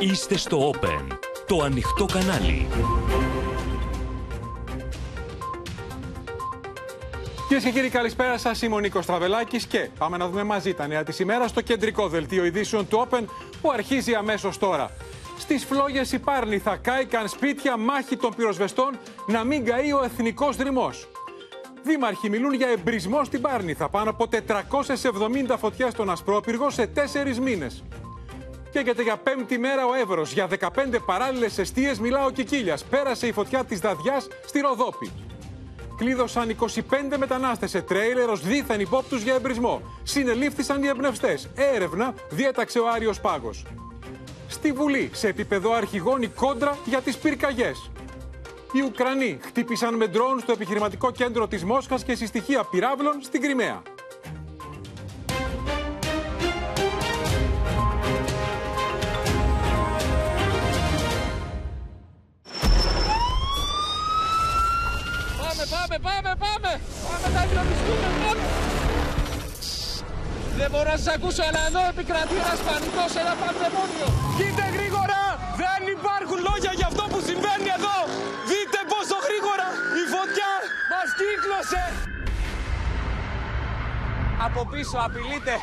Είστε στο Open, το ανοιχτό κανάλι. Κυρίες και κύριοι, καλησπέρα σας. Είμαι ο Νίκος Τραβελάκης και πάμε να δούμε μαζί τα νέα της ημέρας στο κεντρικό δελτίο ειδήσεων του Open που αρχίζει αμέσως τώρα. Στις φλόγες η θα κάηκαν σπίτια μάχη των πυροσβεστών να μην καεί ο εθνικός δρυμός. Δήμαρχοι μιλούν για εμπρισμό στην Πάρνηθα. Πάνω από 470 φωτιέ στον Ασπρόπυργο σε τέσσερις μήνες. Και γιατί για πέμπτη μέρα ο Εύρος. Για 15 παράλληλες αιστείες μιλά ο Κικίλια. Πέρασε η φωτιά της Δαδιά στη Ροδόπη. Κλείδωσαν 25 μετανάστες σε τρέιλερ ως δίθεν υπόπτους για εμπρισμό. Συνελήφθησαν οι εμπνευστές. Έρευνα διέταξε ο Άριος Πάγος. Στη Βουλή, σε επίπεδο αρχηγών, η κόντρα για τις πυρκαγιές. Οι Ουκρανοί χτύπησαν με ντρόουν στο επιχειρηματικό κέντρο της Μόσχας και συστοιχεία πυράβλων στην Κρυμαία. Πάμε, πάμε, πάμε, πάμε! Πάμε να εγκλωβιστούμε, πάμε! Δεν μπορώ να σας ακούσω, αλλά εδώ επικρατεί ένας πανικός, ένα πανδαιμόνιο. Κοίτα γρήγορα! Δεν υπάρχουν λόγια για αυτό που συμβαίνει εδώ! Δείτε πόσο γρήγορα η φωτιά μας κύκλωσε! Από πίσω απειλείται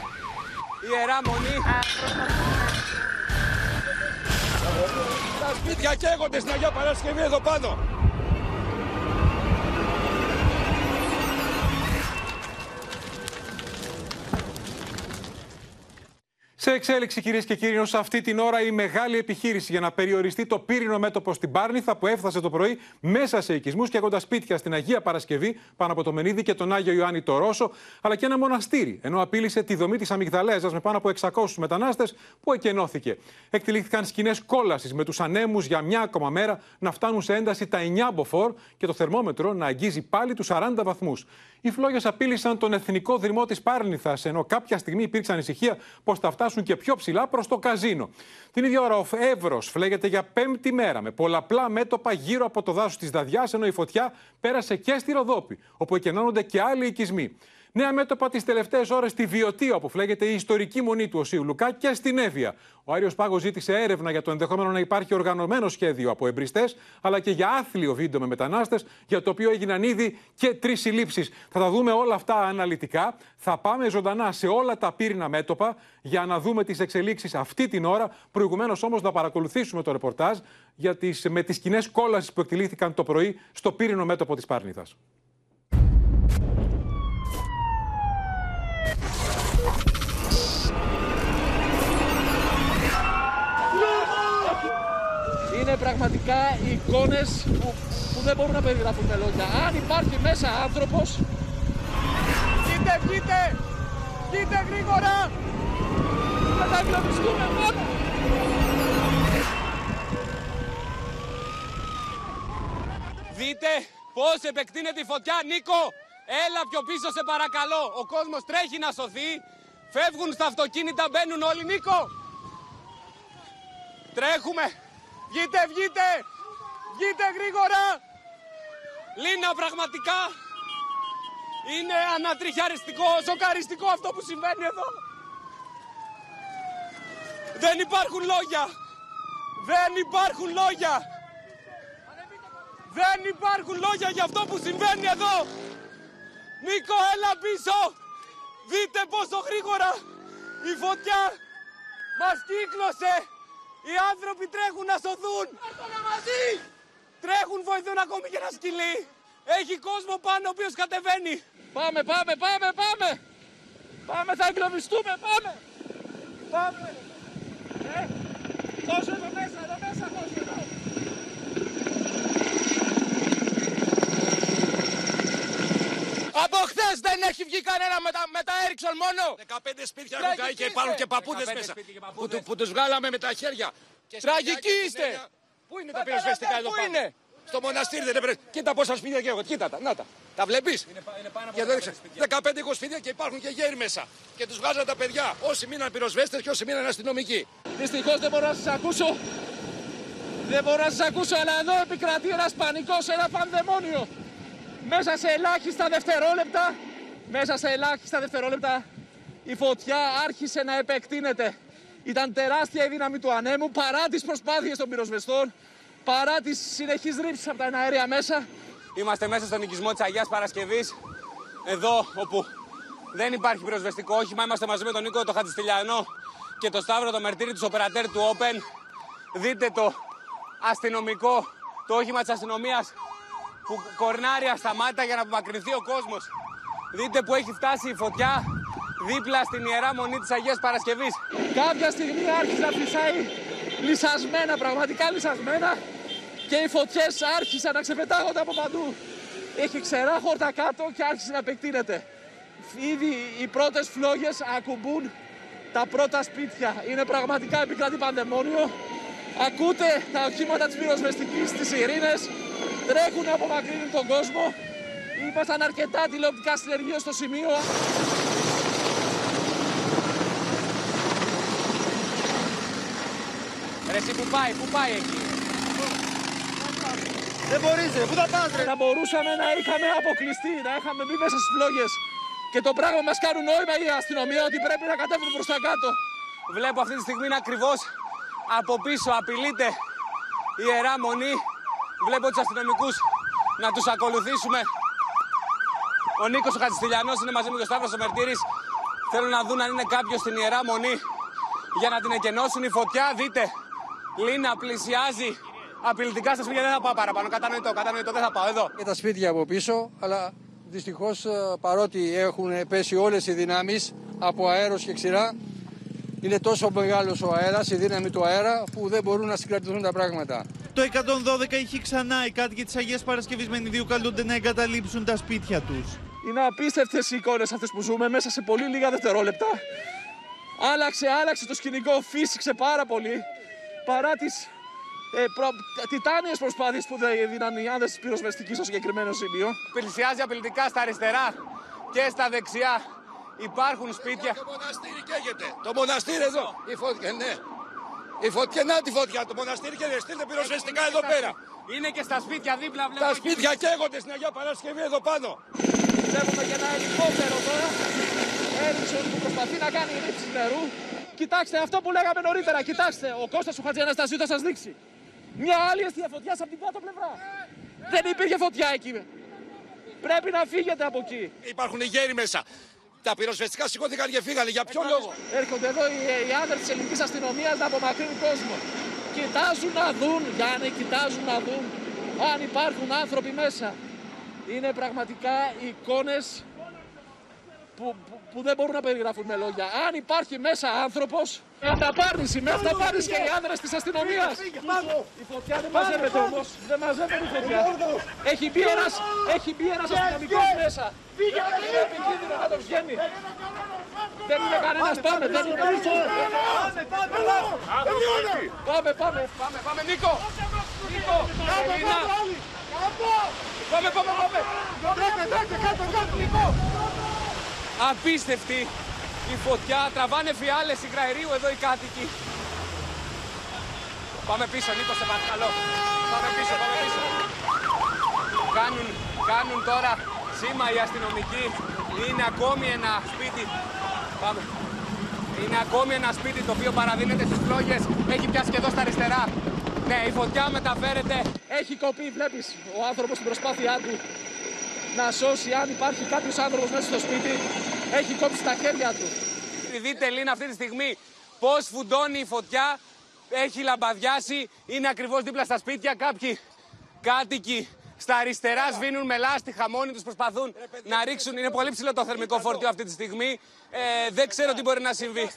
η Ιερά Μονή. Τα σπίτια καίγονται στην Αγία Παρασκευή εδώ πάνω. Σε εξέλιξη, κυρίες και κύριοι, ως αυτή την ώρα η μεγάλη επιχείρηση για να περιοριστεί το πύρινο μέτωπο στην Πάρνηθα που έφτασε το πρωί μέσα σε οικισμούς και έχοντα σπίτια στην Αγία Παρασκευή πάνω από το Μενίδη και τον Άγιο Ιωάννη το Ρώσο, αλλά και ένα μοναστήρι, ενώ απείλησε τη δομή της Αμυγδαλέζα με πάνω από 600 μετανάστες που εκενώθηκε. Εκτελήχθηκαν σκηνές κόλασης με τους ανέμους για μια ακόμα μέρα να φτάνουν σε ένταση τα 9 μποφόρ και το θερμόμετρο να αγγίζει πάλι τους 40 βαθμούς. Οι φλόγες απείλησαν τον εθνικό δρυμό της Πάρνηθας, ενώ κάποια στιγμή υπήρξε ανησυχία πως θα φτάσουν και πιο ψηλά προς το καζίνο. Την ίδια ώρα ο Εύρος φλέγεται για πέμπτη μέρα με πολλαπλά μέτωπα γύρω από το δάσος της Δαδιά, ενώ η φωτιά πέρασε και στη Ροδόπη, όπου εκενώνονται και άλλοι οικισμοί. Νέα μέτωπα τις τελευταίες ώρες στη Βιωτία, όπου φλέγεται η ιστορική μονή του Οσίου Λουκά και στην Εύβοια. Ο Άριο Πάγος ζήτησε έρευνα για το ενδεχόμενο να υπάρχει οργανωμένο σχέδιο από εμπριστές, αλλά και για άθλιο βίντεο με μετανάστες, για το οποίο έγιναν ήδη και τρεις συλλήψεις. Θα τα δούμε όλα αυτά αναλυτικά. Θα πάμε ζωντανά σε όλα τα πύρινα μέτωπα για να δούμε τις εξελίξεις αυτή την ώρα. Προηγουμένως όμως να παρακολουθήσουμε το ρεπορτάζ για τις, με τις κοινέ κόλασης που εκτελήθηκαν το πρωί στο πύρινο μέτωπο της Πάρνηθας. Πραγματικά εικόνες που, που δεν μπορούν να περιγραφούν με λόγια. Αν υπάρχει μέσα άνθρωπος... Βγείτε, βγείτε! Βγείτε γρήγορα! Θα τα εγκλωβιστούμε μόνο! Δείτε πώς επεκτείνεται η φωτιά, Νίκο! Έλα πιο πίσω σε παρακαλώ! Ο κόσμος τρέχει να σωθεί, φεύγουν στα αυτοκίνητα, μπαίνουν όλοι, Νίκο! Τρέχουμε! Βγείτε, βγείτε! Βγείτε γρήγορα! Λίνα πραγματικά είναι ανατριχιαριστικό, σοκαριστικό αυτό που συμβαίνει εδώ. Δεν υπάρχουν λόγια. Δεν υπάρχουν λόγια. Δεν υπάρχουν λόγια για αυτό που συμβαίνει εδώ. Νίκο, έλα πίσω. Δείτε πόσο γρήγορα η φωτιά μας κύκλωσε. Οι άνθρωποι τρέχουν να σωθούν. μαζί. Τρέχουν, βοηθούν ακόμη και ένα σκυλί. Έχει κόσμο πάνω ο οποίος κατεβαίνει. Πάμε, πάμε, πάμε, πάμε. Πάμε, θα εγκλωβιστούμε, πάμε. Πάμε. Ε, δώσε εδώ μέσα, εδώ μέσα, δώσε εδώ. Από χθες δεν έχει βγει κανένα με τα, με τα Ericsson μόνο. 15 σπίτια έχουν καεί και υπάρχουν και παππούδες μέσα. Που, του- που τους βγάλαμε με τα χέρια. Και στα Τραγικοί παιδιά και είστε. παιδιά. Πού είναι Τα τα πυροσβεστικά τελευταία εδώ πού πάνω; είναι; Στο μοναστήρι δεν έπρεπε. Κοίτα πόσα σπίτια και εγώ. Κοίτα τα. Να τα. Τα βλέπεις; Και εδώ δείξε. 15-20 σπίτια και υπάρχουν και γέροι μέσα. Και τους βγάζαν τα παιδιά. Όσοι μείναν πυροσβέστες και όσοι μείναν αστυνομικοί. Δυστυχώς δεν μπορώ να σας ακούσω. Δεν μπορώ να σας ακούσω, αλλά εδώ επικρατεί ένας πανικός, ένα πανδαιμόνιο. Μέσα σε ελάχιστα δευτερόλεπτα, μέσα σε ελάχιστα δευτερόλεπτα, η φωτιά άρχισε να επεκτείνεται. Ήταν τεράστια η δύναμη του ανέμου παρά τις προσπάθειες των πυροσβεστών, παρά τις συνεχείς ρήψεις από τα αέρια μέσα. Είμαστε μέσα στον οικισμό της Αγίας Παρασκευής, εδώ όπου δεν υπάρχει πυροσβεστικό όχημα. Είμαστε μαζί με τον Νίκο το Χατζηστηλιανό και το Σταύρο το μερτήρι τους οπερατέρ του Open. Δείτε το αστυνομικό, το όχημα της αστυνομίας που κορνάρει ασταμάτητα για να απομακρυνθεί ο κόσμος. Δείτε που έχει φτάσει η φωτιά δίπλα στην Ιερά Μονή της Αγίας Παρασκευής. Κάποια στιγμή άρχισε να φυσάει λυσασμένα, πραγματικά λυσασμένα και οι φωτιές άρχισαν να ξεπετάγονται από παντού. Έχει ξερά χόρτα κάτω και άρχισε να επεκτείνεται. Ήδη οι πρώτες φλόγες ακουμπούν τα πρώτα σπίτια. Είναι πραγματικά επικρατή παντεμόνιο. Ακούτε τα οχήματα της πυροσβεστικής, τις ειρήνες, τρέχουν από μακρύνουν τον κόσμο. Ήμασταν αρκετά τηλεοπτικά συνεργείο στο σημείο. Ρε εσύ που πάει, που πάει εκεί; Δεν μπορείς ρε, πού θα πας ρε; Να μπορούσαμε να είχαμε αποκλειστεί, να είχαμε μπει μέσα στις φλόγες. Και το πράγμα μας κάνουν νόημα η αστυνομία ότι πρέπει να κατέβουμε προς τα κάτω. Βλέπω αυτή τη στιγμή είναι ακριβώς από πίσω, απειλείται η Ιερά Μονή. Βλέπω τους αστυνομικούς να τους ακολουθήσουμε. Ο Νίκος ο Χατζηστηλιανός είναι μαζί με τον Σταύρος ο Μερτήρης. Θέλουν να δουν αν είναι κάποιος στην Ιερά Μονή για να την εκενώσουν η φωτιά. Δείτε, Λίνα πλησιάζει απειλητικά στα σπίτια. Δεν θα πάω παραπάνω. Κατανοητό, κατανοητό. Δεν θα πάω εδώ. Και τα σπίτια από πίσω, αλλά δυστυχώς παρότι έχουν πέσει όλες οι δυνάμεις από αέρος και ξηρά, είναι τόσο μεγάλος ο αέρας, η δύναμη του αέρα, που δεν μπορούν να συγκρατηθούν τα πράγματα. Το 112 είχε ξανά οι κάτοικοι της Αγίας Παρασκευής Μενιδίου καλούνται να εγκαταλείψουν τα σπίτια τους. Είναι απίστευτες οι εικόνες αυτές που ζούμε μέσα σε πολύ λίγα δευτερόλεπτα. Άλλαξε, άλλαξε το σκηνικό, φύσηξε πάρα πολύ. Παρά τις ε, προ... τιτάνιες προσπάθειες που έδιναν οι άνδρες της πυροσβεστικής στο συγκεκριμένο σημείο. Πλησιάζει απειλητικά στα αριστερά και στα δεξιά. Υπάρχουν σπίτια. Το μοναστήρι καίγεται. Το μοναστήρι εδώ. Η φωτιά, ναι. Η φωτιά, να τη φωτιά. Το μοναστήρι καίγεται. Στείλτε πυροσβεστικά εδώ πέρα. Είναι και στα σπίτια δίπλα. Βλέπω Τα σπίτια καίγονται στην Αγία Παρασκευή εδώ πάνω. Βλέπουμε και ένα ελικόπτερο τώρα. Έριξον που προσπαθεί να κάνει ρήψη νερού. Κοιτάξτε αυτό που λέγαμε νωρίτερα. Κοιτάξτε, ο Κώστας του Χατζιαναστασίου θα σας δείξει. Μια άλλη αιστεία φωτιάς από την κάτω πλευρά. Δεν υπήρχε φωτιά εκεί. Πρέπει να φύγετε από εκεί. Υπάρχουν οι γέροι μέσα. Τα πυροσβεστικά σηκώθηκαν και φύγανε. Για ποιο λόγο; Έρχονται εδώ οι, οι άνδρες της ελληνικής αστυνομίας να απομακρύνουν κόσμο. Κοιτάζουν να δουν, Γιάννη, κοιτάζουν να δουν αν υπάρχουν άνθρωποι μέσα. Είναι πραγματικά εικόνες που, που, που δεν μπορούν να περιγραφούν με λόγια. Αν υπάρχει μέσα άνθρωπος, αυταπάρνηση, με αυταπάρνηση και οι άνδρες της αστυνομίας. Η φωτιά δεν μαζεύεται όμως, δεν μαζεύεται η φωτιά. Έχει μπει ένας, έχει μπει ένας αστυνομικός μέσα. Είναι επικίνδυνο να το βγαίνει. Δεν είναι κανένας, πάμε, δεν είναι Πάμε, πάμε, πάμε, πάμε, Νίκο! Νίκο! Ελίνα! Πάμε, πάμε, πάμε! Νίκο! Απίστευτη η φωτιά, τραβάνε φιάλες υγραερίου εδώ οι κάτοικοι. Πάμε πίσω, Νίκος, σε παρακαλώ. Πάμε πίσω, πάμε πίσω. Κάνουν, κάνουν τώρα σήμα οι αστυνομικοί. Είναι ακόμη ένα σπίτι. Πάμε. Είναι ακόμη ένα σπίτι το οποίο παραδίνεται στις φλόγες. Έχει πιάσει και εδώ στα αριστερά. Ναι, η φωτιά μεταφέρεται. Έχει κοπεί, βλέπεις, ο άνθρωπος στην προσπάθειά του να σώσει αν υπάρχει κάποιος άνθρωπος μέσα στο σπίτι. Έχει κόψει τα χέρια του. Δείτε, Λίνα, αυτή τη στιγμή πώς φουντώνει η φωτιά. Έχει λαμπαδιάσει. Είναι ακριβώς δίπλα στα σπίτια. Κάποιοι κάτοικοι στα αριστερά σβήνουν με λάστιχα, μόνοι τους προσπαθούν να ρίξουν. Είναι πολύ ψηλό το θερμικό φορτίο αυτή τη στιγμή. Ε, δεν ξέρω τι μπορεί να συμβεί.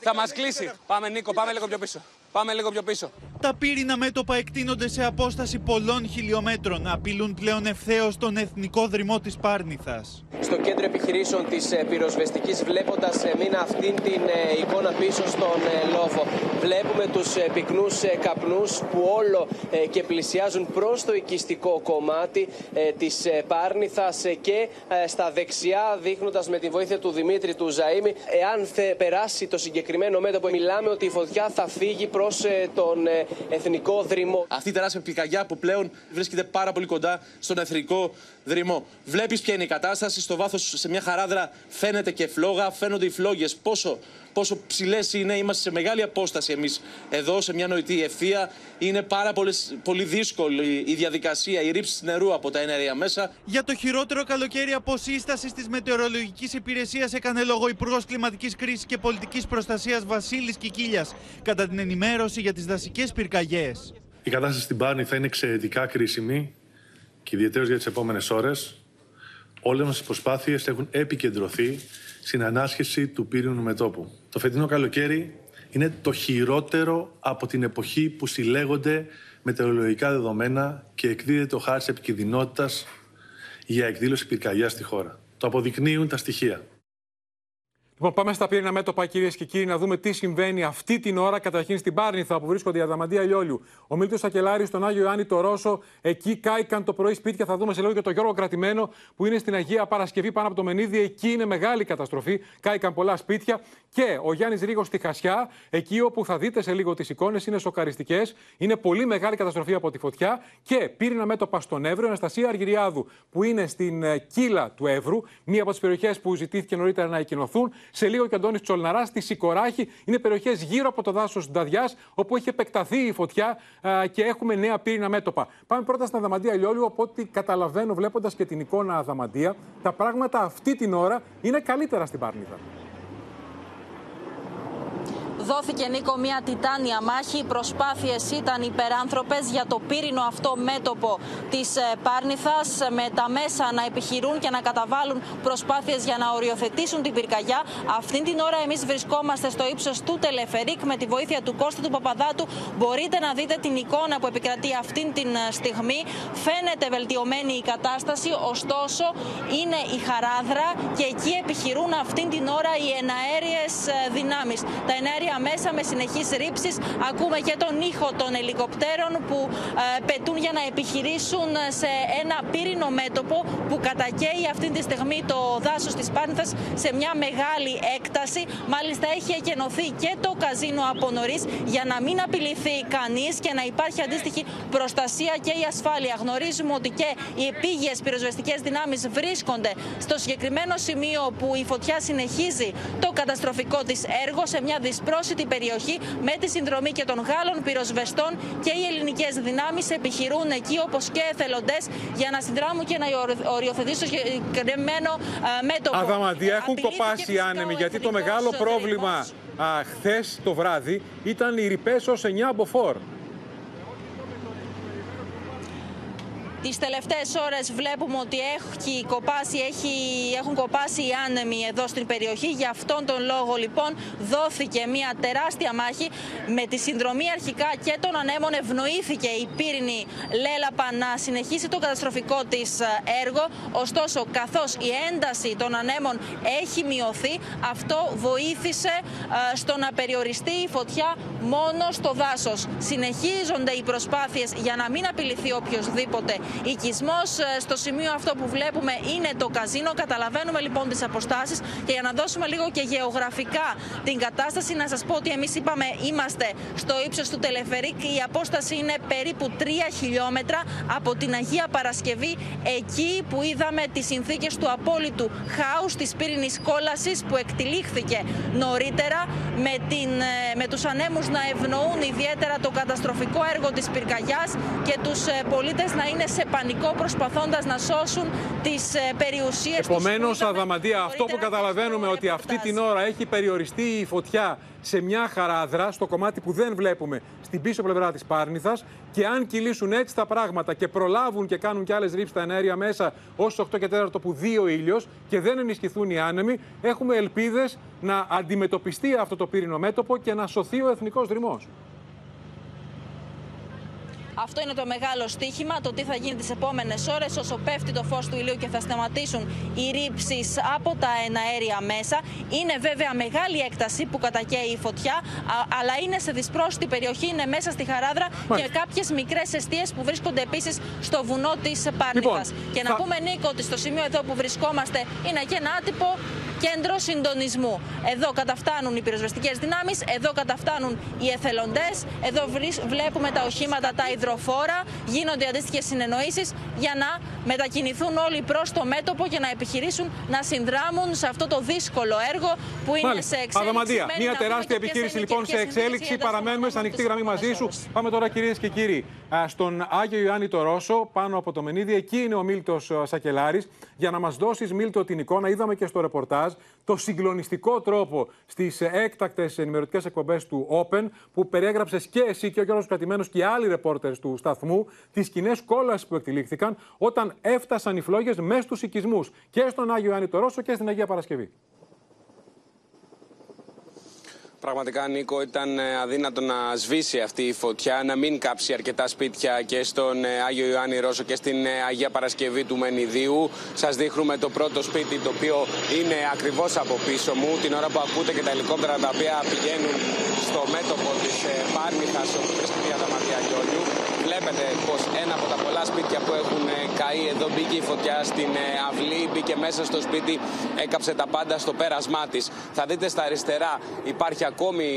Θα μας κλείσει. Πάμε, Νίκο, πάμε λίγο πιο πίσω. Πάμε λίγο πιο πίσω. Τα πύρινα μέτωπα εκτείνονται σε απόσταση πολλών χιλιόμετρων. Απειλούν πλέον ευθέως τον εθνικό δρυμό της Πάρνηθας. Στο κέντρο επιχειρήσεων της πυροσβεστικής, βλέποντας μήνα αυτήν την ε, εικόνα πίσω στον ε, λόφο, βλέπουμε τους πυκνούς καπνούς που όλο ε, και πλησιάζουν προς το οικιστικό κομμάτι της Πάρνηθας και στα δεξιά, δείχνοντας με τη βοήθεια του Δημήτρη του Ζαήμι, εάν θε περάσει το συγκεκριμένο μέτωπο, μιλάμε ότι η φωτιά θα φύγει προ τον εθνικό δρυμό. Αυτή η τεράστια πυρκαγιά που πλέον βρίσκεται πάρα πολύ κοντά στον εθνικό δρυμό. Βλέπεις ποια είναι η κατάσταση; Στο βάθος, σε μια χαράδρα, φαίνεται και φλόγα, φαίνονται οι φλόγες. Πόσο, πόσο ψηλές είναι. Είμαστε σε μεγάλη απόσταση εμείς εδώ, σε μια νοητή ευθεία. Είναι πάρα πολύ, πολύ δύσκολη η διαδικασία, η ρήψη νερού από τα ενέργεια μέσα. Για το χειρότερο καλοκαίρι αποσύσταση της Μετεωρολογικής Υπηρεσίας έκανε λόγο Υπουργός Κλιματικής Κρίσης και Πολιτικής Προστασίας Βασίλης Κικίλιας κατά την ενημέρωση για τις δασικές πυρκαγιές. Η κατάσταση στην Πάρνη θα είναι εξαιρετικά κρίσιμη και ιδιαίτερα για τις επόμενες ώρες. Όλες μας οι προσπάθειες έχουν επικεντρωθεί στην ανάσχεση του πύρινου μετόπου. Το φετινό καλοκαίρι είναι το χειρότερο από την εποχή που συλλέγονται μετεωρολογικά δεδομένα και εκδίδεται ο χάρτης επικινδυνότητας για εκδήλωση πυρκαγιάς στη χώρα. Το αποδεικνύουν τα στοιχεία. Λοιπόν, πάμε στα πύρινα μέτωπα, κυρίες και κύριοι, να δούμε τι συμβαίνει αυτή την ώρα. Καταρχήν στην Πάρνηθα, που βρίσκονται η Αδαμαντία Λιόλιου. Ο Μίλτος Σακελάρης στον Άγιο Ιωάννη το Ρώσο. Εκεί κάηκαν το πρωί σπίτια. Θα δούμε σε λίγο και τον Γιώργο Κρατημένο, που είναι στην Αγία Παρασκευή πάνω από το Μενίδη. Εκεί είναι μεγάλη καταστροφή. Κάηκαν πολλά σπίτια. Και ο Γιάννης Ρίγο στη Χασιά, εκεί όπου θα δείτε σε λίγο τις εικόνες, είναι σοκαριστικές. Είναι πολύ μεγάλη καταστροφή από τη φωτιά. Και πύρινα μέτωπα στον Εύρο, η Αναστασία Αργυριάδου, που είναι στην ε, κύλα του Εύρου, μία από τις περιοχές που ζητήθηκε νωρίτερα να εκκοινωθούν. Σε λίγο και ο Αντώνης Τσολναράς στη Σικοράχη. Είναι περιοχές γύρω από το δάσος Νταδιάς, όπου έχει επεκταθεί η φωτιά α, και έχουμε νέα πύρινα μέτωπα. Πάμε πρώτα στην Αδαμαντία Λιόλιου, από ό,τι καταλαβαίνω βλέποντας και την εικόνα Αδαμαντία, τα πράγματα αυτή την ώρα είναι καλύτερα στην Πάρνηθα. Δόθηκε Νίκο μια τιτάνια μάχη. Οι προσπάθειες ήταν υπεράνθρωπες για το πύρινο αυτό μέτωπο της Πάρνηθας με τα μέσα να επιχειρούν και να καταβάλουν προσπάθειες για να οριοθετήσουν την πυρκαγιά. Αυτή την ώρα εμείς βρισκόμαστε στο ύψος του Τελεφερίκ με τη βοήθεια του Κώστα του Παπαδάτου. Μπορείτε να δείτε την εικόνα που επικρατεί αυτή τη στιγμή. Φαίνεται βελτιωμένη η κατάσταση, ωστόσο είναι η χαράδρα και εκεί επιχειρούν αυτή την ώρα οι εναέριες δυνάμεις. Τα εναέρια μέσα με συνεχείς ρήψεις. Ακούμε και τον ήχο των ελικοπτέρων που ε, πετούν για να επιχειρήσουν σε ένα πύρινο μέτωπο που κατακαίει αυτή τη στιγμή το δάσος της Πάρνηθας σε μια μεγάλη έκταση. Μάλιστα έχει εκενωθεί και το καζίνο από νωρίς για να μην απειληθεί κανείς και να υπάρχει αντίστοιχη προστασία και η ασφάλεια. Γνωρίζουμε ότι και οι επίγειες πυροσβεστικές δυνάμεις βρίσκονται στο συγκεκριμένο σημείο που η φωτιά συνεχίζει το καταστροφικό της έργο σε μια δυσπρόσιτη την περιοχή με τη συνδρομή και των Γάλλων πυροσβεστών και οι ελληνικές δυνάμεις επιχειρούν εκεί όπως και εθελοντές για να συνδράμουν και να οριοθετήσουν το συγκεκριμένο μέτωπο. Αδαμαντία, έχουν κοπάσει οι άνεμοι γιατί το μεγάλο πρόβλημα χθες το βράδυ ήταν οι ρηπές ως 9 μποφόρ. Τις τελευταίες ώρες βλέπουμε ότι έχει κοπάσει, έχει, έχουν κοπάσει οι άνεμοι εδώ στην περιοχή. Γι' αυτόν τον λόγο λοιπόν δόθηκε μια τεράστια μάχη με τη συνδρομή αρχικά και των ανέμων. Ευνοήθηκε η πύρινη Λέλαπα να συνεχίσει το καταστροφικό της ε, έργο. Ωστόσο καθώς η ένταση των ανέμων έχει μειωθεί αυτό βοήθησε ε, στο να περιοριστεί η φωτιά μόνο στο δάσος. Συνεχίζονται οι προσπάθειες για να μην απειληθεί οποιοδήποτε οικισμός. Ε, στο σημείο αυτό που βλέπουμε είναι το καζίνο. Καταλαβαίνουμε λοιπόν τις αποστάσεις και για να δώσουμε λίγο και γεωγραφικά την κατάσταση, να σας πω ότι εμείς είπαμε είμαστε στο ύψος του Τελεφερίκ. Η απόσταση είναι περίπου 3 χιλιόμετρα από την Αγία Παρασκευή, εκεί που είδαμε τις συνθήκες του απόλυτου χάους της πύρινης κόλασης που εκτυλίχθηκε νωρίτερα με, την, ε, με τους ανέμους να ευνοούν ιδιαίτερα το καταστροφικό έργο της πυρκαγιάς και τους ε, πολίτες να είναι σε σε πανικό προσπαθώντας να σώσουν τις ε, περιουσίες Επομένως, τους. Αδαμαντία, αυτό που καταλαβαίνουμε ότι αυτή την ώρα έχει περιοριστεί η φωτιά σε μια χαράδρα, στο κομμάτι που δεν βλέπουμε, στην πίσω πλευρά της Πάρνηθας και αν κυλήσουν έτσι τα πράγματα και προλάβουν και κάνουν και άλλες ρήψεις στα ενέργεια μέσα ως 8 και 4 που δει ο ήλιος και δεν ενισχυθούν οι άνεμοι, έχουμε ελπίδες να αντιμετωπιστεί αυτό το πύρινο μέτωπο και να σωθεί ο εθνικός δρυμός. Αυτό είναι το μεγάλο στίχημα, το τι θα γίνει τις επόμενες ώρες, όσο πέφτει το φως του ηλίου και θα σταματήσουν οι ρήψεις από τα εναέρια μέσα. Είναι βέβαια μεγάλη έκταση που κατακαίει η φωτιά, αλλά είναι σε δυσπρόσιτη περιοχή, είναι μέσα στη χαράδρα και κάποιες μικρές αιστείες που βρίσκονται επίσης στο βουνό της Πάρνηθας. Λοιπόν, και να πούμε, Νίκο, ότι στο σημείο εδώ που βρισκόμαστε είναι και ένα άτυπο κέντρο συντονισμού. Εδώ καταφτάνουν οι πυροσβεστικές δυνάμεις, εδώ καταφτάνουν οι εθελοντές, εδώ βλέπουμε τα οχήματα, τα υδροφόρα, γίνονται αντίστοιχες συνεννοήσεις για να μετακινηθούν όλοι προς το μέτωπο και να επιχειρήσουν να συνδράμουν σε αυτό το δύσκολο έργο που είναι Μάλιστα. σε εξέλιξη. Αδαμαντία, μια τεράστια επιχείρηση λοιπόν σε εξέλιξη. Παραμένουμε σε ανοιχτή γραμμή μαζί σου. Πάμε τώρα κυρίες και κύριοι στον Άγιο Ιωάννη το Ρώσο, πάνω από το Μενίδη. Εκεί είναι ο Μίλτος Σακελάρης. Για να μας δώσεις, Μίλτο, την εικόνα, είδαμε και στο ρεπορτάζ το συγκλονιστικό τρόπο στις έκτακτες ενημερωτικές εκπομπές του Open που περιέγραψες και εσύ και ο Γιώργος Κρατημένος και οι άλλοι ρεπόρτερς του σταθμού τις κοινές κόλαση που εκτελήχθηκαν όταν έφτασαν οι φλόγες μέσα στους οικισμούς και στον Άγιο Ιωάννη το Ρώσο και στην Αγία Παρασκευή. Πραγματικά, Νίκο, ήταν ε, αδύνατο να σβήσει αυτή η φωτιά, να μην κάψει αρκετά σπίτια και στον ε, Άγιο Ιωάννη Ρώσο και στην ε, Αγία Παρασκευή του Μενιδίου. Σας δείχνουμε το πρώτο σπίτι, το οποίο είναι ακριβώς από πίσω μου, την ώρα που ακούτε και τα ελικόπτερα τα οποία πηγαίνουν στο μέτωπο της Πάρνηθας, όπου βρίσκεται η Αδαμαντία Λιόλιου. Βλέπετε πως ένα από τα πολλά σπίτια που έχουν καεί εδώ μπήκε η φωτιά στην αυλή, μπήκε μέσα στο σπίτι, έκαψε τα πάντα στο πέρασμά της. Θα δείτε στα αριστερά υπάρχει ακόμη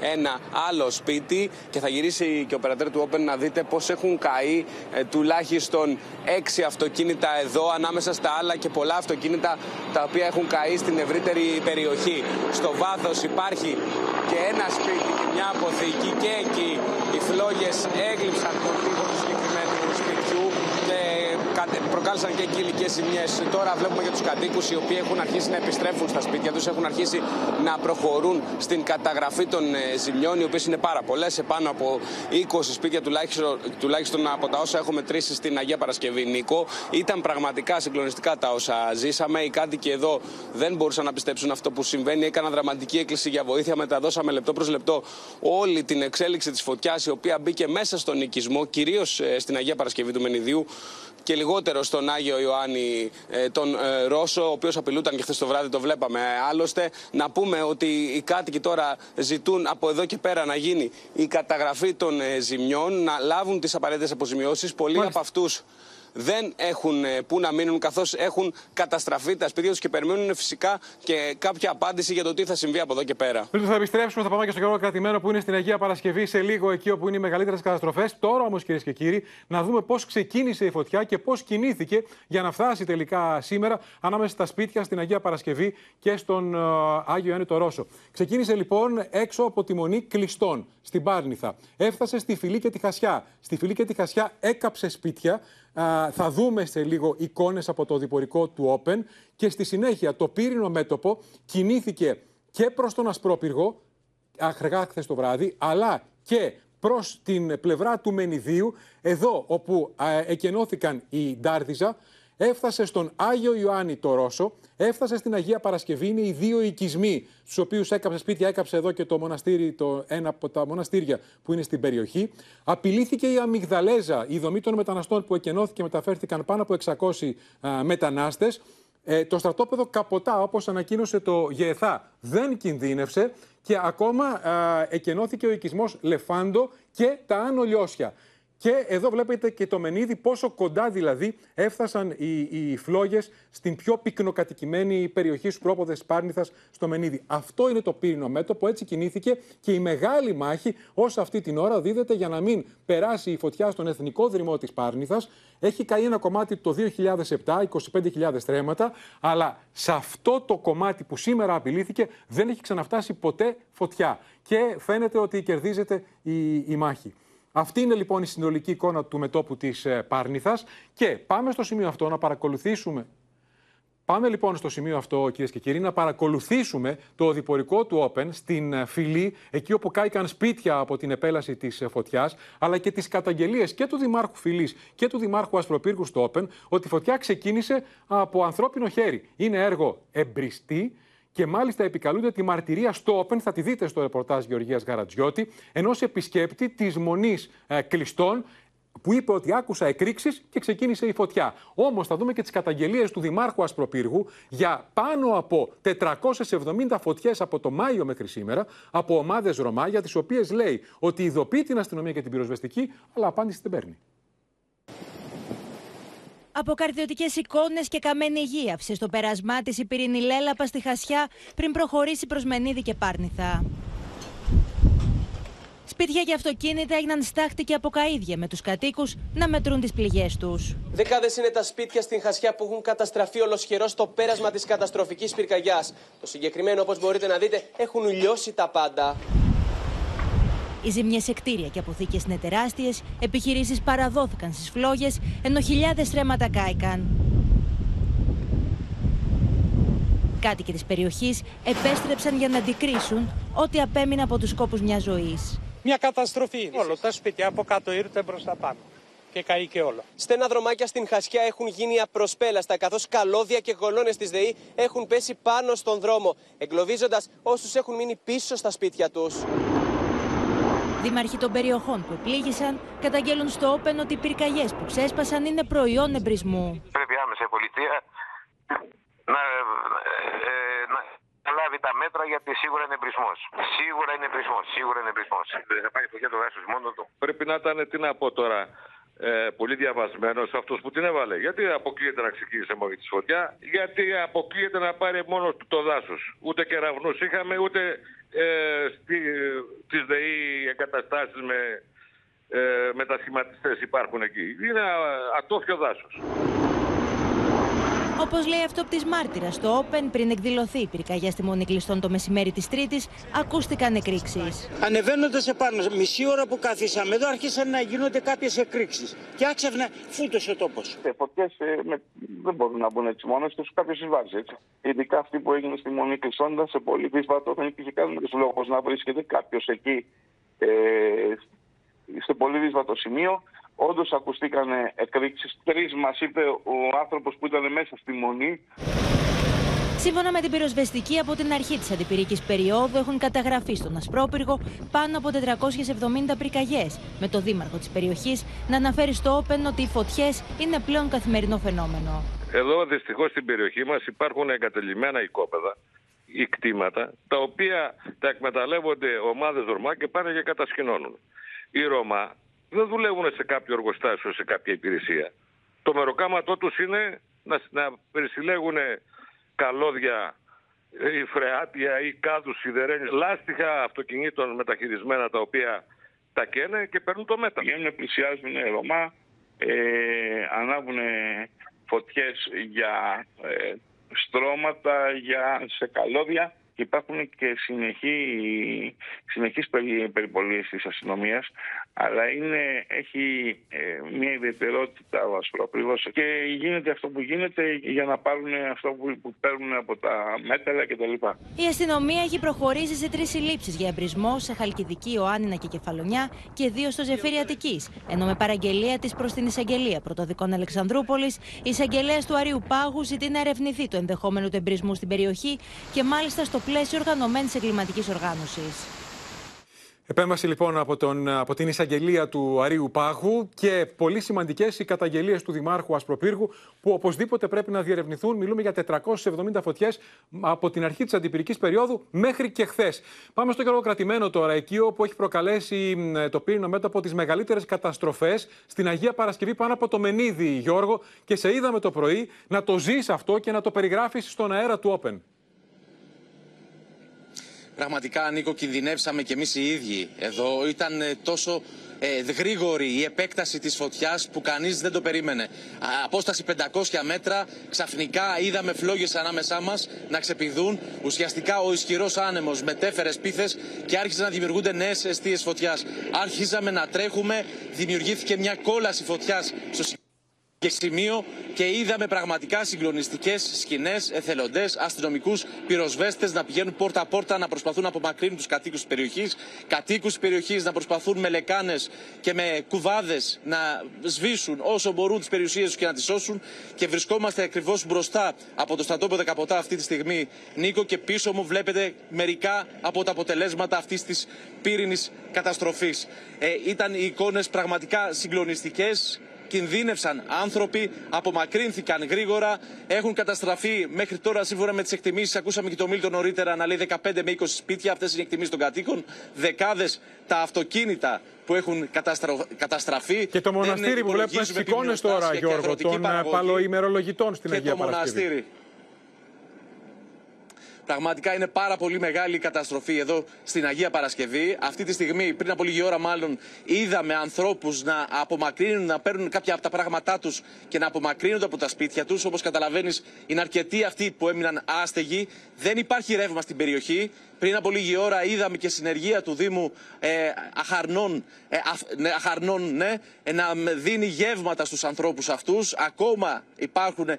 ένα άλλο σπίτι και θα γυρίσει και ο περατέρ του Open να δείτε πώς έχουν καεί ε, τουλάχιστον έξι αυτοκίνητα εδώ ανάμεσα στα άλλα και πολλά αυτοκίνητα τα οποία έχουν καεί στην ευρύτερη περιοχή. Στο βάθος υπάρχει και ένα σπίτι και μια αποθήκη και εκεί οι φλόγες έγλειψαν τον τύπο του συγκεκριμένου σπιτιού και προκάλεσαν και εκεί υλικέ ζημιές. Τώρα βλέπουμε για τους κατοίκους οι οποίοι έχουν αρχίσει να επιστρέφουν στα σπίτια τους, έχουν αρχίσει να προχωρούν στην καταγραφή των ε, ζημιών, οι οποίες είναι πάρα πολλές, σε πάνω από 20 σπίτια τουλάχιστον, τουλάχιστον από τα όσα έχουμε μετρήσει στην Αγία Παρασκευή. Νίκο, ήταν πραγματικά συγκλονιστικά τα όσα ζήσαμε. Οι κάτοικοι εδώ δεν μπορούσαν να πιστέψουν αυτό που συμβαίνει. Έκαναν δραματική έκκληση για βοήθεια. Μεταδώσαμε λεπτό προς λεπτό όλη την εξέλιξη της φωτιάς, η οποία μπήκε μέσα στον οικισμό, κυρίως ε, στην Αγία Παρασκευή του Μενιδίου και λιγότερο στον Άγιο Ιωάννη ε, τον ε, Ρώσο, ο οποίος απειλούταν και χθες το βράδυ το βλέπαμε. Άλλωστε, να πούμε ότι οι κάτοικοι τώρα ζητούν από εδώ και πέρα να γίνει η καταγραφή των ε, ζημιών, να λάβουν τις απαραίτητες αποζημιώσεις. Πολλοί από αυτούς δεν έχουν ε, πού να μείνουν καθώς έχουν καταστραφεί τα σπίτια τους και περιμένουν φυσικά και κάποια απάντηση για το τι θα συμβεί από εδώ και πέρα. Πριν θα επιστρέψουμε, θα πάμε και στο Γιώργο Κρατημένο που είναι στην Αγία Παρασκευή σε λίγο εκεί όπου είναι οι μεγαλύτερες καταστροφές. Τώρα όμως κυρίες και κύριοι να δούμε πώς ξεκίνησε η φωτιά και πώς κινήθηκε για να φτάσει τελικά σήμερα ανάμεσα στα σπίτια στην Αγία Παρασκευή και στον uh, Άγιο Ιωάννη το Ρώσο. Ξεκίνησε λοιπόν έξω από τη μονή κλειστών στην Πάρνηθα. Έφτασε στη Φιλή και τη Χασιά. Στη Φιλή και τη Χασιά έκαψε σπίτια θα δούμε σε λίγο εικόνες από το διπορικό του Open και στη συνέχεια το πύρινο μέτωπο κινήθηκε και προς τον Ασπρόπυργο, αργά χθες το βράδυ, αλλά και προς την πλευρά του Μενιδίου, εδώ όπου εκενώθηκαν οι Ντάρδιζα, έφτασε στον Άγιο Ιωάννη το Ρώσο, έφτασε στην Αγία Παρασκευή. Είναι οι δύο οικισμοί, στους οποίους έκαψε σπίτια, έκαψε εδώ και το μοναστήρι, το, ένα από τα μοναστήρια που είναι στην περιοχή. Απειλήθηκε η Αμυγδαλέζα, η δομή των μεταναστών που εκενώθηκε και μεταφέρθηκαν πάνω από 600 μετανάστες. Ε, το στρατόπεδο Καποτά, όπως ανακοίνωσε το ΓΕΘΑ, δεν κινδύνευσε και ακόμα α, εκενώθηκε ο οικισμός Λεφάντο και τα Άνω Λιώσια. Και εδώ βλέπετε και το Μενίδη πόσο κοντά δηλαδή έφτασαν οι, οι φλόγες στην πιο πυκνοκατοικημένη περιοχή στους πρόποδες Πάρνηθας στο Μενίδη. Αυτό είναι το πύρινο μέτωπο, έτσι κινήθηκε και η μεγάλη μάχη όσο αυτή την ώρα δίδεται για να μην περάσει η φωτιά στον εθνικό δρυμό της Πάρνηθας. Έχει καεί ένα κομμάτι το 2007, 25.000 στρέμματα, αλλά σε αυτό το κομμάτι που σήμερα απειλήθηκε δεν έχει ξαναφτάσει ποτέ φωτιά. Και φαίνεται ότι κερδίζεται η, η μάχη. Αυτή είναι λοιπόν η συνολική εικόνα του μετόπου της ε, Πάρνηθας και πάμε στο σημείο αυτό να παρακολουθήσουμε Πάμε λοιπόν στο σημείο αυτό, κυρίες και κύριοι, να παρακολουθήσουμε το οδηπορικό του Open στην ε, φυλή, εκεί όπου κάηκαν σπίτια από την επέλαση της ε, φωτιάς, αλλά και τις καταγγελίες και του Δημάρχου Φυλής και του Δημάρχου Ασπροπύργου στο Open, ότι η φωτιά ξεκίνησε από ανθρώπινο χέρι. Είναι έργο εμπριστή, και μάλιστα επικαλούνται τη μαρτυρία στο Open, θα τη δείτε στο ρεπορτάζ Γεωργίας Γαρατζιώτη, ενός επισκέπτη της μονής ε, κλειστών, που είπε ότι άκουσα εκρήξεις και ξεκίνησε η φωτιά. Όμως θα δούμε και τις καταγγελίες του Δημάρχου Ασπροπύργου για πάνω από 470 φωτιές από το Μάιο μέχρι σήμερα από ομάδες Ρωμά, για τις οποίες λέει ότι ειδοποιεί την αστυνομία και την πυροσβεστική, αλλά απάντηση δεν παίρνει. Αποκαρδιωτικέ εικόνες και καμένη γύαυση στο περασμά της η πυρηνή Λέλαπα στη Χασιά πριν προχωρήσει προς Μενίδη και Πάρνηθα. Σπίτια και αυτοκίνητα έγιναν στάχτη και από καίδια με τους κατοίκους να μετρούν τις πληγές τους. Δεκάδες είναι τα σπίτια στην Χασιά που έχουν καταστραφεί ολοσχερός στο πέρασμα της καταστροφικής πυρκαγιάς. Το συγκεκριμένο, όπως μπορείτε να δείτε, έχουν λιώσει τα πάντα. Οι ζημιές σε κτίρια και αποθήκες είναι τεράστιες, επιχειρήσεις παραδόθηκαν στις φλόγες, ενώ χιλιάδες στρέμματα κάηκαν. Κάτοικοι της περιοχής επέστρεψαν για να αντικρίσουν ό,τι απέμεινε από τους κόπου μιας ζωής. Μια καταστροφή. Όλο τα σπίτια από κάτω ήρθε προ τα πάνω. Και καήκε όλο. Στενά δρομάκια στην Χασιά έχουν γίνει απροσπέλαστα, καθώς καλώδια και γολόνες της ΔΕΗ έχουν πέσει πάνω στον δρόμο, εγκλωβίζοντας όσους έχουν μείνει πίσω στα σπίτια τους. Δήμαρχοι των περιοχών που επλήγησαν καταγγέλουν στο Όπεν ότι οι πυρκαγιές που ξέσπασαν είναι προϊόν εμπρισμού. Πρέπει άμεσα η πολιτεία να, ε, να, να λάβει τα μέτρα γιατί σίγουρα είναι εμπρισμός. Σίγουρα είναι εμπρισμός. Σίγουρα είναι εμπρισμός. Δεν θα πάει φωτιά το δάσο μόνο του. Πρέπει να ήταν, τι να πω τώρα, ε, πολύ διαβασμένος αυτός που την έβαλε. Γιατί αποκλείεται να ξεκίνησε μόνο τη φωτιά, Γιατί αποκλείεται να πάρει μόνος του το δάσος. Ούτε κεραυνούς είχαμε, ούτε ε, στη, της ΔΕΗ εγκαταστάσεις με ε, μετασχηματιστές υπάρχουν εκεί. Είναι ατόφιο δάσος. Όπως λέει αυτό της μάρτυρας στο Open, πριν εκδηλωθεί η πυρκαγιά στη Μονή Κλειστών το μεσημέρι της Τρίτης, ακούστηκαν εκρήξεις. Ανεβαίνοντας επάνω, μισή ώρα που καθίσαμε εδώ, άρχισαν να γίνονται κάποιες εκρήξεις. Και άξαφνα φούτωσε ο τόπος. Οι φωτιέ ε, δεν μπορούν να μπουν έτσι μόνο τους, κάποιος εισβάζει έτσι. Ειδικά αυτή που έγινε στη Μονή Κλειστώντα σε πολύ δύσβατο, δεν υπήρχε κανένα λόγο να βρίσκεται κάποιος εκεί ε, σε πολύ δύσβατο σημείο. Όντως ακουστήκαν εκρήξεις. Τρεις μας είπε ο άνθρωπος που ήταν μέσα στη μονή. Σύμφωνα με την πυροσβεστική, από την αρχή της αντιπυρικής περίοδου έχουν καταγραφεί στον Ασπρόπυργο πάνω από 470 πυρκαγιές, με το δήμαρχο της περιοχής να αναφέρει στο Όπεν ότι οι φωτιές είναι πλέον καθημερινό φαινόμενο. Εδώ δυστυχώς στην περιοχή μας υπάρχουν εγκατελειμμένα οικόπεδα ή κτήματα, τα οποία τα εκμεταλλεύονται ομάδες Ρωμά και πάνε και κατασκηνώνουν. Οι Ρωμά δεν δουλεύουν σε κάποιο εργοστάσιο, σε κάποια υπηρεσία. Το μεροκάματό τους είναι να, να περισυλλέγουν καλώδια ή φρεάτια ή κάδους σιδερένιες, λάστιχα αυτοκινήτων μεταχειρισμένα τα οποία τα καίνε και παίρνουν το μέταλλο. Βγαίνουν, πλησιάζουν Ρωμά, ε, ανάβουν φωτιές για ε, στρώματα, για σε καλώδια υπάρχουν και συνεχή, συνεχείς περι, περιπολίες της αστυνομίας αλλά είναι, έχει ε, μια ιδιαιτερότητα ο Ασπρόπληγος και γίνεται αυτό που γίνεται για να πάρουν αυτό που, που παίρνουν από τα μέταλλα κτλ. Η αστυνομία έχει προχωρήσει σε τρεις συλλήψεις για εμπρισμό σε Χαλκιδική, Ιωάννινα και Κεφαλονιά και δύο στο Ζεφύρι Αττικής, ενώ με παραγγελία της προς την εισαγγελία πρωτοδικών Αλεξανδρούπολης, η εισαγγελέας του Αρίου Πάγου ζητεί να ερευνηθεί το ενδεχόμενο του εμπρισμού στην περιοχή και μάλιστα στο πλαίσιο οργανωμένη εγκληματική οργάνωσης. Επέμβαση λοιπόν από, τον, από την εισαγγελία του Αρίου Πάγου και πολύ σημαντικές οι καταγγελίες του Δημάρχου Ασπροπύργου που οπωσδήποτε πρέπει να διερευνηθούν. Μιλούμε για 470 φωτιές από την αρχή της αντιπυρικής περίοδου μέχρι και χθες. Πάμε στο κρατημένο τώρα, εκεί όπου έχει προκαλέσει το πύρινο μέτωπο τις μεγαλύτερες καταστροφές στην Αγία Παρασκευή πάνω από το Μενίδη, Γιώργο. Και σε είδαμε το πρωί να το ζεις αυτό και να το περιγράφεις στον αέρα του Open. Πραγματικά, Νίκο, κινδυνεύσαμε κι εμείς οι ίδιοι εδώ. Ήταν ε, τόσο ε, γρήγορη η επέκταση της φωτιάς που κανείς δεν το περίμενε. απόσταση 500 μέτρα, ξαφνικά είδαμε φλόγες ανάμεσά μας να ξεπηδούν. Ουσιαστικά ο ισχυρός άνεμος μετέφερε σπίθες και άρχισαν να δημιουργούνται νέες αιστείες φωτιάς. Άρχιζαμε να τρέχουμε, δημιουργήθηκε μια κόλαση φωτιάς στο και σημείο και είδαμε πραγματικά συγκλονιστικές σκηνές, εθελοντές, αστυνομικούς, πυροσβέστες να πηγαίνουν πόρτα-πόρτα να προσπαθούν να απομακρύνουν τους κατοίκους της περιοχής, κατοίκους της περιοχής να προσπαθούν με λεκάνες και με κουβάδες να σβήσουν όσο μπορούν τις περιουσίες τους και να τις σώσουν. Και βρισκόμαστε ακριβώς μπροστά από το στρατόπεδο Καποτά αυτή τη στιγμή, Νίκο, και πίσω μου βλέπετε μερικά από τα αποτελέσματα αυτής της πύρινης καταστροφής. Ε, ήταν οι εικόνες πραγματικά συγκλονιστικές κινδύνευσαν άνθρωποι, απομακρύνθηκαν γρήγορα, έχουν καταστραφεί μέχρι τώρα σύμφωνα με τις εκτιμήσεις. Ακούσαμε και το Μίλτο νωρίτερα να λέει 15 με 20 σπίτια. Αυτές είναι οι εκτιμήσεις των κατοίκων. Δεκάδες τα αυτοκίνητα που έχουν καταστραφεί. Και το μοναστήρι που βλέπουμε στις εικόνες τώρα, Γιώργο, των ε, παλαιοημερολογητών στην Αγία Παρασκευή. Πραγματικά είναι πάρα πολύ μεγάλη η καταστροφή εδώ στην Αγία Παρασκευή. Αυτή τη στιγμή, πριν από λίγη ώρα μάλλον, είδαμε ανθρώπους να απομακρύνουν, να παίρνουν κάποια από τα πράγματά τους και να απομακρύνονται από τα σπίτια τους. Όπως καταλαβαίνεις, είναι αρκετοί αυτοί που έμειναν άστεγοι. Δεν υπάρχει ρεύμα στην περιοχή. Πριν από λίγη ώρα είδαμε και συνεργεία του Δήμου ε, Αχαρνών, ε, ναι, Αχαρνών ναι, ε, να δίνει γεύματα στους ανθρώπους αυτούς. Ακόμα υπάρχουν ε,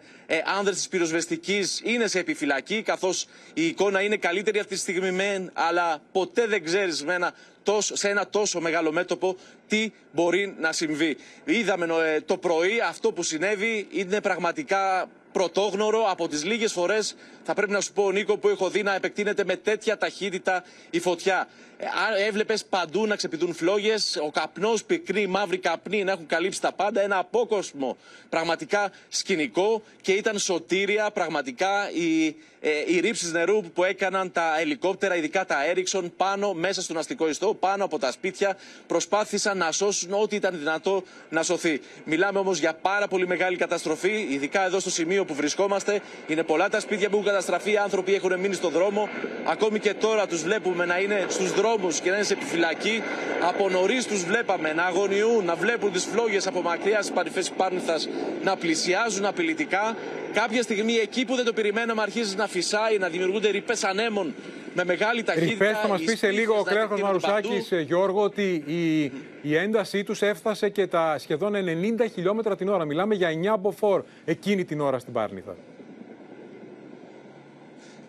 άνδρες της πυροσβεστικής, είναι σε επιφυλακή, καθώς η εικόνα είναι καλύτερη αυτή τη στιγμή μεν, αλλά ποτέ δεν ξέρεις με ένα τόσο, σε ένα τόσο μεγάλο μέτωπο τι μπορεί να συμβεί. Είδαμε ε, το πρωί αυτό που συνέβη είναι πραγματικά πρωτόγνωρο από τις λίγες φορές θα πρέπει να σου πω Νίκο που έχω δει να επεκτείνεται με τέτοια ταχύτητα η φωτιά. Ε, Έβλεπες παντού να ξεπηδούν φλόγες, ο καπνός, πικρή, μαύρη καπνή να έχουν καλύψει τα πάντα. Ένα απόκοσμο πραγματικά σκηνικό και ήταν σωτήρια πραγματικά οι, ε, οι ρήψεις νερού που έκαναν τα ελικόπτερα, ειδικά τα Έριξον, πάνω μέσα στον αστικό ιστό, πάνω από τα σπίτια. Προσπάθησαν να σώσουν ό,τι ήταν δυνατό να σωθεί. Μιλάμε όμως για πάρα πολύ μεγάλη καταστροφή, ειδικά εδώ στο σημείο που βρισκόμαστε. Είναι πολλά τα σπίτια που έχουν καταστραφεί, οι άνθρωποι έχουν μείνει στον δρόμο. Ακόμη και τώρα τους βλέπουμε να είναι στους δρόμους και να είναι σε επιφυλακή. Από νωρίς τους βλέπαμε να αγωνιούν, να βλέπουν τις φλόγες από μακριά στις παρυφές Πάρνηθας να πλησιάζουν απειλητικά. Κάποια στιγμή εκεί που δεν το περιμέναμε αρχίζει να φυσάει, να δημιουργούνται ρηπές ανέμων με μεγάλη ταχύτητα. Ρηπές, θα μας πεις σε λίγο ο Κλέρχο Μαρουσάκης, ε, Γιώργο, ότι η, η έντασή τους έφτασε και τα σχεδόν 90 χιλιόμετρα την ώρα. Μιλάμε για 9 μποφόρ εκείνη την ώρα στην Πάρνηθα.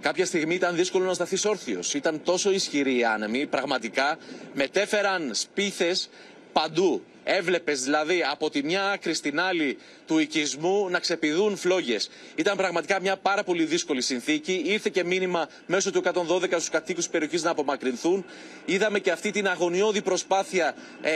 Κάποια στιγμή ήταν δύσκολο να σταθείς όρθιος. Ήταν τόσο ισχυροί οι άνεμοι, πραγματικά μετέφεραν σπίθες παντού. Έβλεπες δηλαδή από τη μια άκρη στην άλλη του οικισμού να ξεπηδούν φλόγες. Ήταν πραγματικά μια πάρα πολύ δύσκολη συνθήκη. Ήρθε και μήνυμα μέσω του 112 στους κατοίκους της περιοχής να απομακρυνθούν. Είδαμε και αυτή την αγωνιώδη προσπάθεια ε,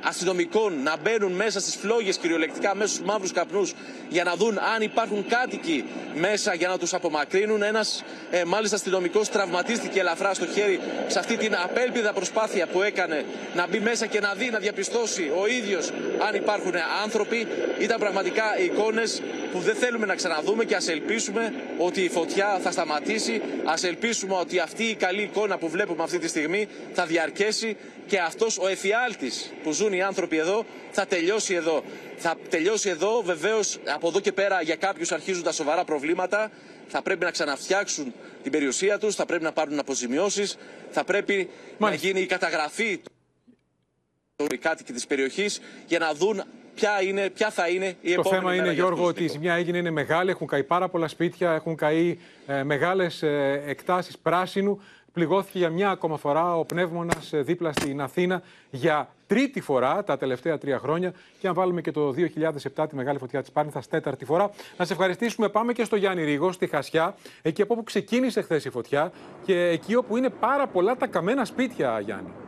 αστυνομικών να μπαίνουν μέσα στις φλόγες κυριολεκτικά, μέσα στους μαύρους καπνούς, για να δουν αν υπάρχουν κάτοικοι μέσα για να τους απομακρύνουν. Ένας ε, μάλιστα αστυνομικός τραυματίστηκε ελαφρά στο χέρι σε αυτή την απέλπιδα προσπάθεια που έκανε να μπει μέσα και να δει, να διαπιστώσει ο ίδιος αν υπάρχουν άνθρωποι. Ήταν πραγματικά εικόνες που δεν θέλουμε να ξαναδούμε και ας ελπίσουμε ότι η φωτιά θα σταματήσει. Α ελπίσουμε ότι αυτή η καλή εικόνα που βλέπουμε αυτή τη στιγμή θα διαρκέσει και αυτός ο εφιάλτης που ζουν οι άνθρωποι εδώ θα τελειώσει εδώ. Θα τελειώσει εδώ, βεβαίως από εδώ και πέρα για κάποιους αρχίζουν τα σοβαρά προβλήματα. Θα πρέπει να ξαναφτιάξουν την περιουσία τους, θα πρέπει να πάρουν αποζημιώσεις, θα πρέπει να γίνει η καταγραφή οι κάτοικοι της περιοχής για να δουν ποια, είναι, ποια θα είναι η το επόμενη Το θέμα είναι, Γιώργο, ότι η ζημιά έγινε είναι μεγάλη. Έχουν καεί πάρα πολλά σπίτια, έχουν καεί ε, μεγάλες ε, εκτάσεις πράσινου. Πληγώθηκε για μια ακόμα φορά ο πνεύμονας ε, δίπλα στην Αθήνα για τρίτη φορά τα τελευταία τρία χρόνια. Και αν βάλουμε και το 2007 τη μεγάλη φωτιά της Πάρνηθας, τέταρτη φορά. Να σε ευχαριστήσουμε. Πάμε και στο Γιάννη Ρίγο, στη Χασιά, εκεί από όπου ξεκίνησε χθες η φωτιά και εκεί όπου είναι πάρα πολλά τα καμένα σπίτια, Γιάννη.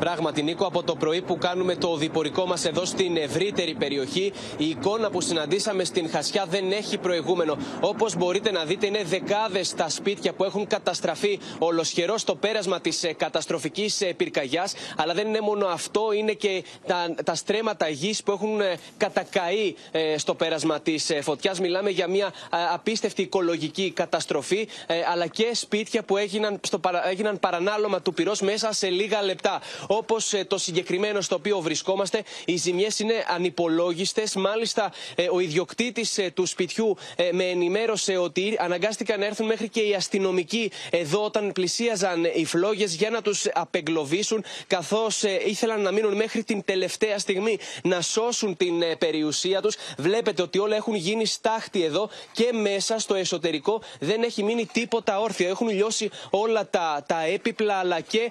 Πράγματι, Νίκο, από το πρωί που κάνουμε το διπορικό μας εδώ στην ευρύτερη περιοχή, η εικόνα που συναντήσαμε στην Χασιά δεν έχει προηγούμενο. Όπως μπορείτε να δείτε, είναι δεκάδες τα σπίτια που έχουν καταστραφεί ολοσχερός στο πέρασμα της ε, καταστροφικής ε, πυρκαγιάς. Αλλά δεν είναι μόνο αυτό, είναι και τα, τα στρέμματα γης που έχουν ε, κατακαεί στο πέρασμα της φωτιάς. Μιλάμε για μια απίστευτη οικολογική καταστροφή, αλλά και σπίτια που έγιναν, στο, έγιναν παρανάλωμα του πυρός μέσα σε λίγα λεπτά όπως ε, το συγκεκριμένο στο οποίο βρισκόμαστε. Οι ζημιές είναι ανυπολόγιστες. Μάλιστα, ε, ο ιδιοκτήτης ε, του σπιτιού με ενημέρωσε ότι αναγκάστηκαν να έρθουν μέχρι και οι αστυνομικοί εδώ όταν πλησίαζαν οι φλόγες για να τους απεγκλωβίσουν, καθώς ήθελαν να μείνουν μέχρι την τελευταία στιγμή να σώσουν την περιουσία τους. Βλέπετε ότι όλα έχουν γίνει στάχτη εδώ και μέσα στο εσωτερικό δεν έχει μείνει τίποτα όρθιο. Έχουν λιώσει όλα τα, τα έπιπλα αλλά και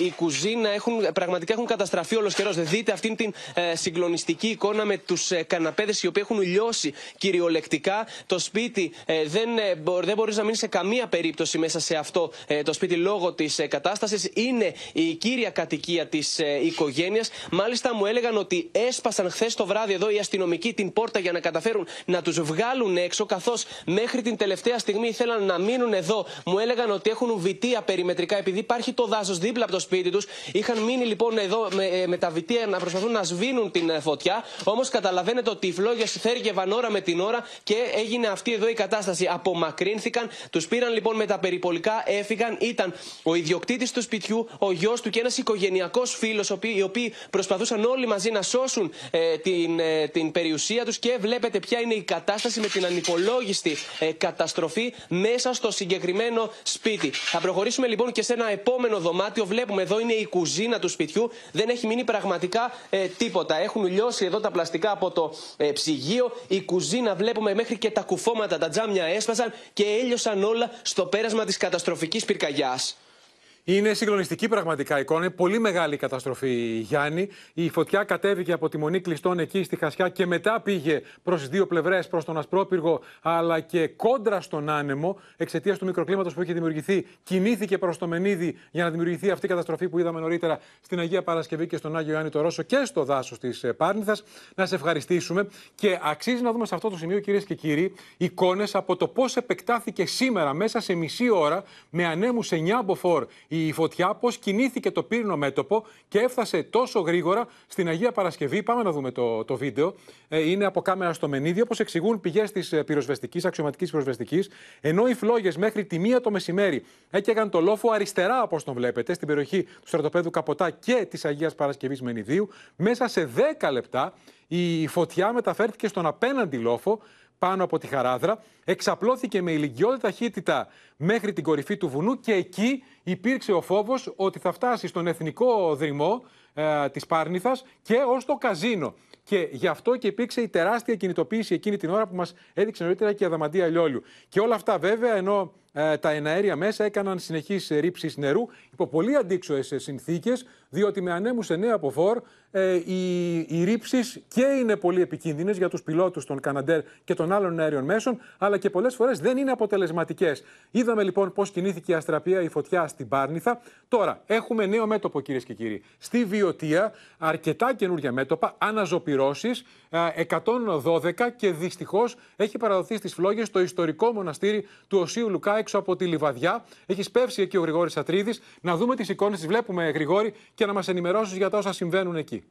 η κουζίνα έχουν έχουν, πραγματικά έχουν καταστραφεί όλος καιρός. Δείτε αυτήν την ε, συγκλονιστική εικόνα με τους ε, καναπέδες οι οποίοι έχουν λιώσει κυριολεκτικά. Το σπίτι ε, δεν, ε, δεν μπορείς να μείνεις σε καμία περίπτωση μέσα σε αυτό ε, το σπίτι λόγω της ε, κατάστασης. Είναι η κύρια κατοικία της ε, οικογένειας. Μάλιστα μου έλεγαν ότι έσπασαν χθες το βράδυ εδώ οι αστυνομικοί την πόρτα για να καταφέρουν να τους βγάλουν έξω, καθώς μέχρι την τελευταία στιγμή ήθελαν να μείνουν εδώ. Μου έλεγαν ότι έχουν βιτία περιμετρικά επειδή υπάρχει το δάσος δίπλα από το σπίτι τους. Είχαν μείνει λοιπόν εδώ με, ε, με τα βιτία να προσπαθούν να σβήνουν την ε, φωτιά. Όμως καταλαβαίνετε ότι οι φλόγε θέργευαν ώρα με την ώρα και έγινε αυτή εδώ η κατάσταση. Απομακρύνθηκαν, τους πήραν λοιπόν με τα περιπολικά, έφυγαν. Ήταν ο ιδιοκτήτης του σπιτιού, ο γιος του και ένας οικογενειακός φίλος, οι οποίοι προσπαθούσαν όλοι μαζί να σώσουν ε, την, ε, την περιουσία τους και βλέπετε ποια είναι η κατάσταση με την ανυπολόγιστη ε, καταστροφή μέσα στο συγκεκριμένο σπίτι. Θα προχωρήσουμε λοιπόν και σε ένα επόμενο δωμάτιο. Βλέπουμε εδώ είναι η κουζίνα του σπιτιού. Δεν έχει μείνει πραγματικά ε, τίποτα. Έχουν λιώσει εδώ τα πλαστικά από το ε, ψυγείο. Η κουζίνα βλέπουμε μέχρι και τα κουφώματα, τα τζάμια έσπασαν και έλειωσαν όλα στο πέρασμα της καταστροφικής πυρκαγιάς. Είναι συγκλονιστική πραγματικά εικόνα. Είναι πολύ μεγάλη η καταστροφή, Γιάννη. Η φωτιά κατέβηκε από τη μονή κλειστών εκεί στη Χασιά και μετά πήγε προς τι δύο πλευρές, προς τον Ασπρόπυργο αλλά και κόντρα στον άνεμο εξαιτίας του μικροκλίματος που είχε δημιουργηθεί. Κινήθηκε προς το Μενίδη για να δημιουργηθεί αυτή η καταστροφή που είδαμε νωρίτερα στην Αγία Παρασκευή και στον Άγιο Ιωάννη το Ρώσο και στο δάσος της Πάρνηθας. Να σε ευχαριστήσουμε και αξίζει να δούμε σε αυτό το σημείο, κυρίες και κύριοι, εικόνες από το πώς επεκτάθηκε σήμερα μέσα σε μισή ώρα με ανέμου 9 μποφόρ η φωτιά, πώς κινήθηκε το πύρινο μέτωπο και έφτασε τόσο γρήγορα στην Αγία Παρασκευή. Πάμε να δούμε το, το βίντεο. Ε, είναι από κάμερα στο Μενίδιο, όπω εξηγούν πηγές της πυροσβεστικής, αξιωματικής πυροσβεστικής. Ενώ οι φλόγες μέχρι τη μία το μεσημέρι έκαιγαν το λόφο αριστερά, όπως τον βλέπετε, στην περιοχή του στρατοπέδου Καποτά και της Αγίας Παρασκευής Μενιδίου, μέσα σε 10 λεπτά η φωτιά μεταφέρθηκε στον απέναντι λόφο πάνω από τη Χαράδρα, εξαπλώθηκε με ηλικιώδη ταχύτητα μέχρι την κορυφή του βουνού και εκεί υπήρξε ο φόβος ότι θα φτάσει στον εθνικό δρυμό ε, της Πάρνηθας και ως το καζίνο. Και γι' αυτό και υπήρξε η τεράστια κινητοποίηση εκείνη την ώρα που μας έδειξε νωρίτερα και η Αδαμαντία Λιόλιου. Και όλα αυτά βέβαια ενώ ε, τα εναέρια μέσα έκαναν συνεχείς ρήψεις νερού υπό πολύ αντίξωες συνθήκες διότι με ανέμου 9 από φόρ ε, οι, οι ρήψεις και είναι πολύ επικίνδυνες για τους πιλότους των Καναντέρ και των άλλων αέριων μέσων, αλλά και πολλές φορές δεν είναι αποτελεσματικές. Είδαμε λοιπόν πώς κινήθηκε η αστραπία, η φωτιά στην Πάρνηθα. Τώρα έχουμε νέο μέτωπο, κυρίες και κύριοι. Στη Βιωτία, αρκετά καινούργια μέτωπα, αναζωπηρώσεις, 112 και δυστυχώς έχει παραδοθεί στις φλόγες το ιστορικό μοναστήρι του Οσίου Λουκά έξω από τη Λιβαδιά. Έχει σπεύσει εκεί ο Γρηγόρης Ατρίδης. Να δούμε τις εικόνες, τις βλέπουμε, Γρηγόρη, και να μας ενημερώσεις για τα όσα συμβαίνουν εκεί.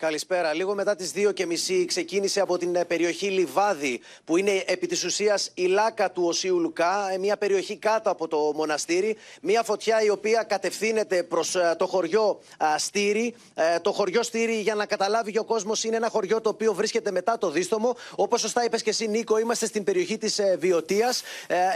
Καλησπέρα. Λίγο μετά τις 2.30 ξεκίνησε από την ε, περιοχή Λιβάδη, που είναι επί της ουσίας η λάκα του Οσίου Λουκά, ε, μια περιοχή κάτω από το μοναστήρι. Μια φωτιά η οποία κατευθύνεται προς ε, το χωριό Στήρι. Το χωριό Στήρι, για να καταλάβει και ο κόσμος, είναι ένα χωριό το οποίο βρίσκεται μετά το δίστομο. Όπως σωστά είπες και εσύ Νίκο, είμαστε στην περιοχή της Βιωτίας.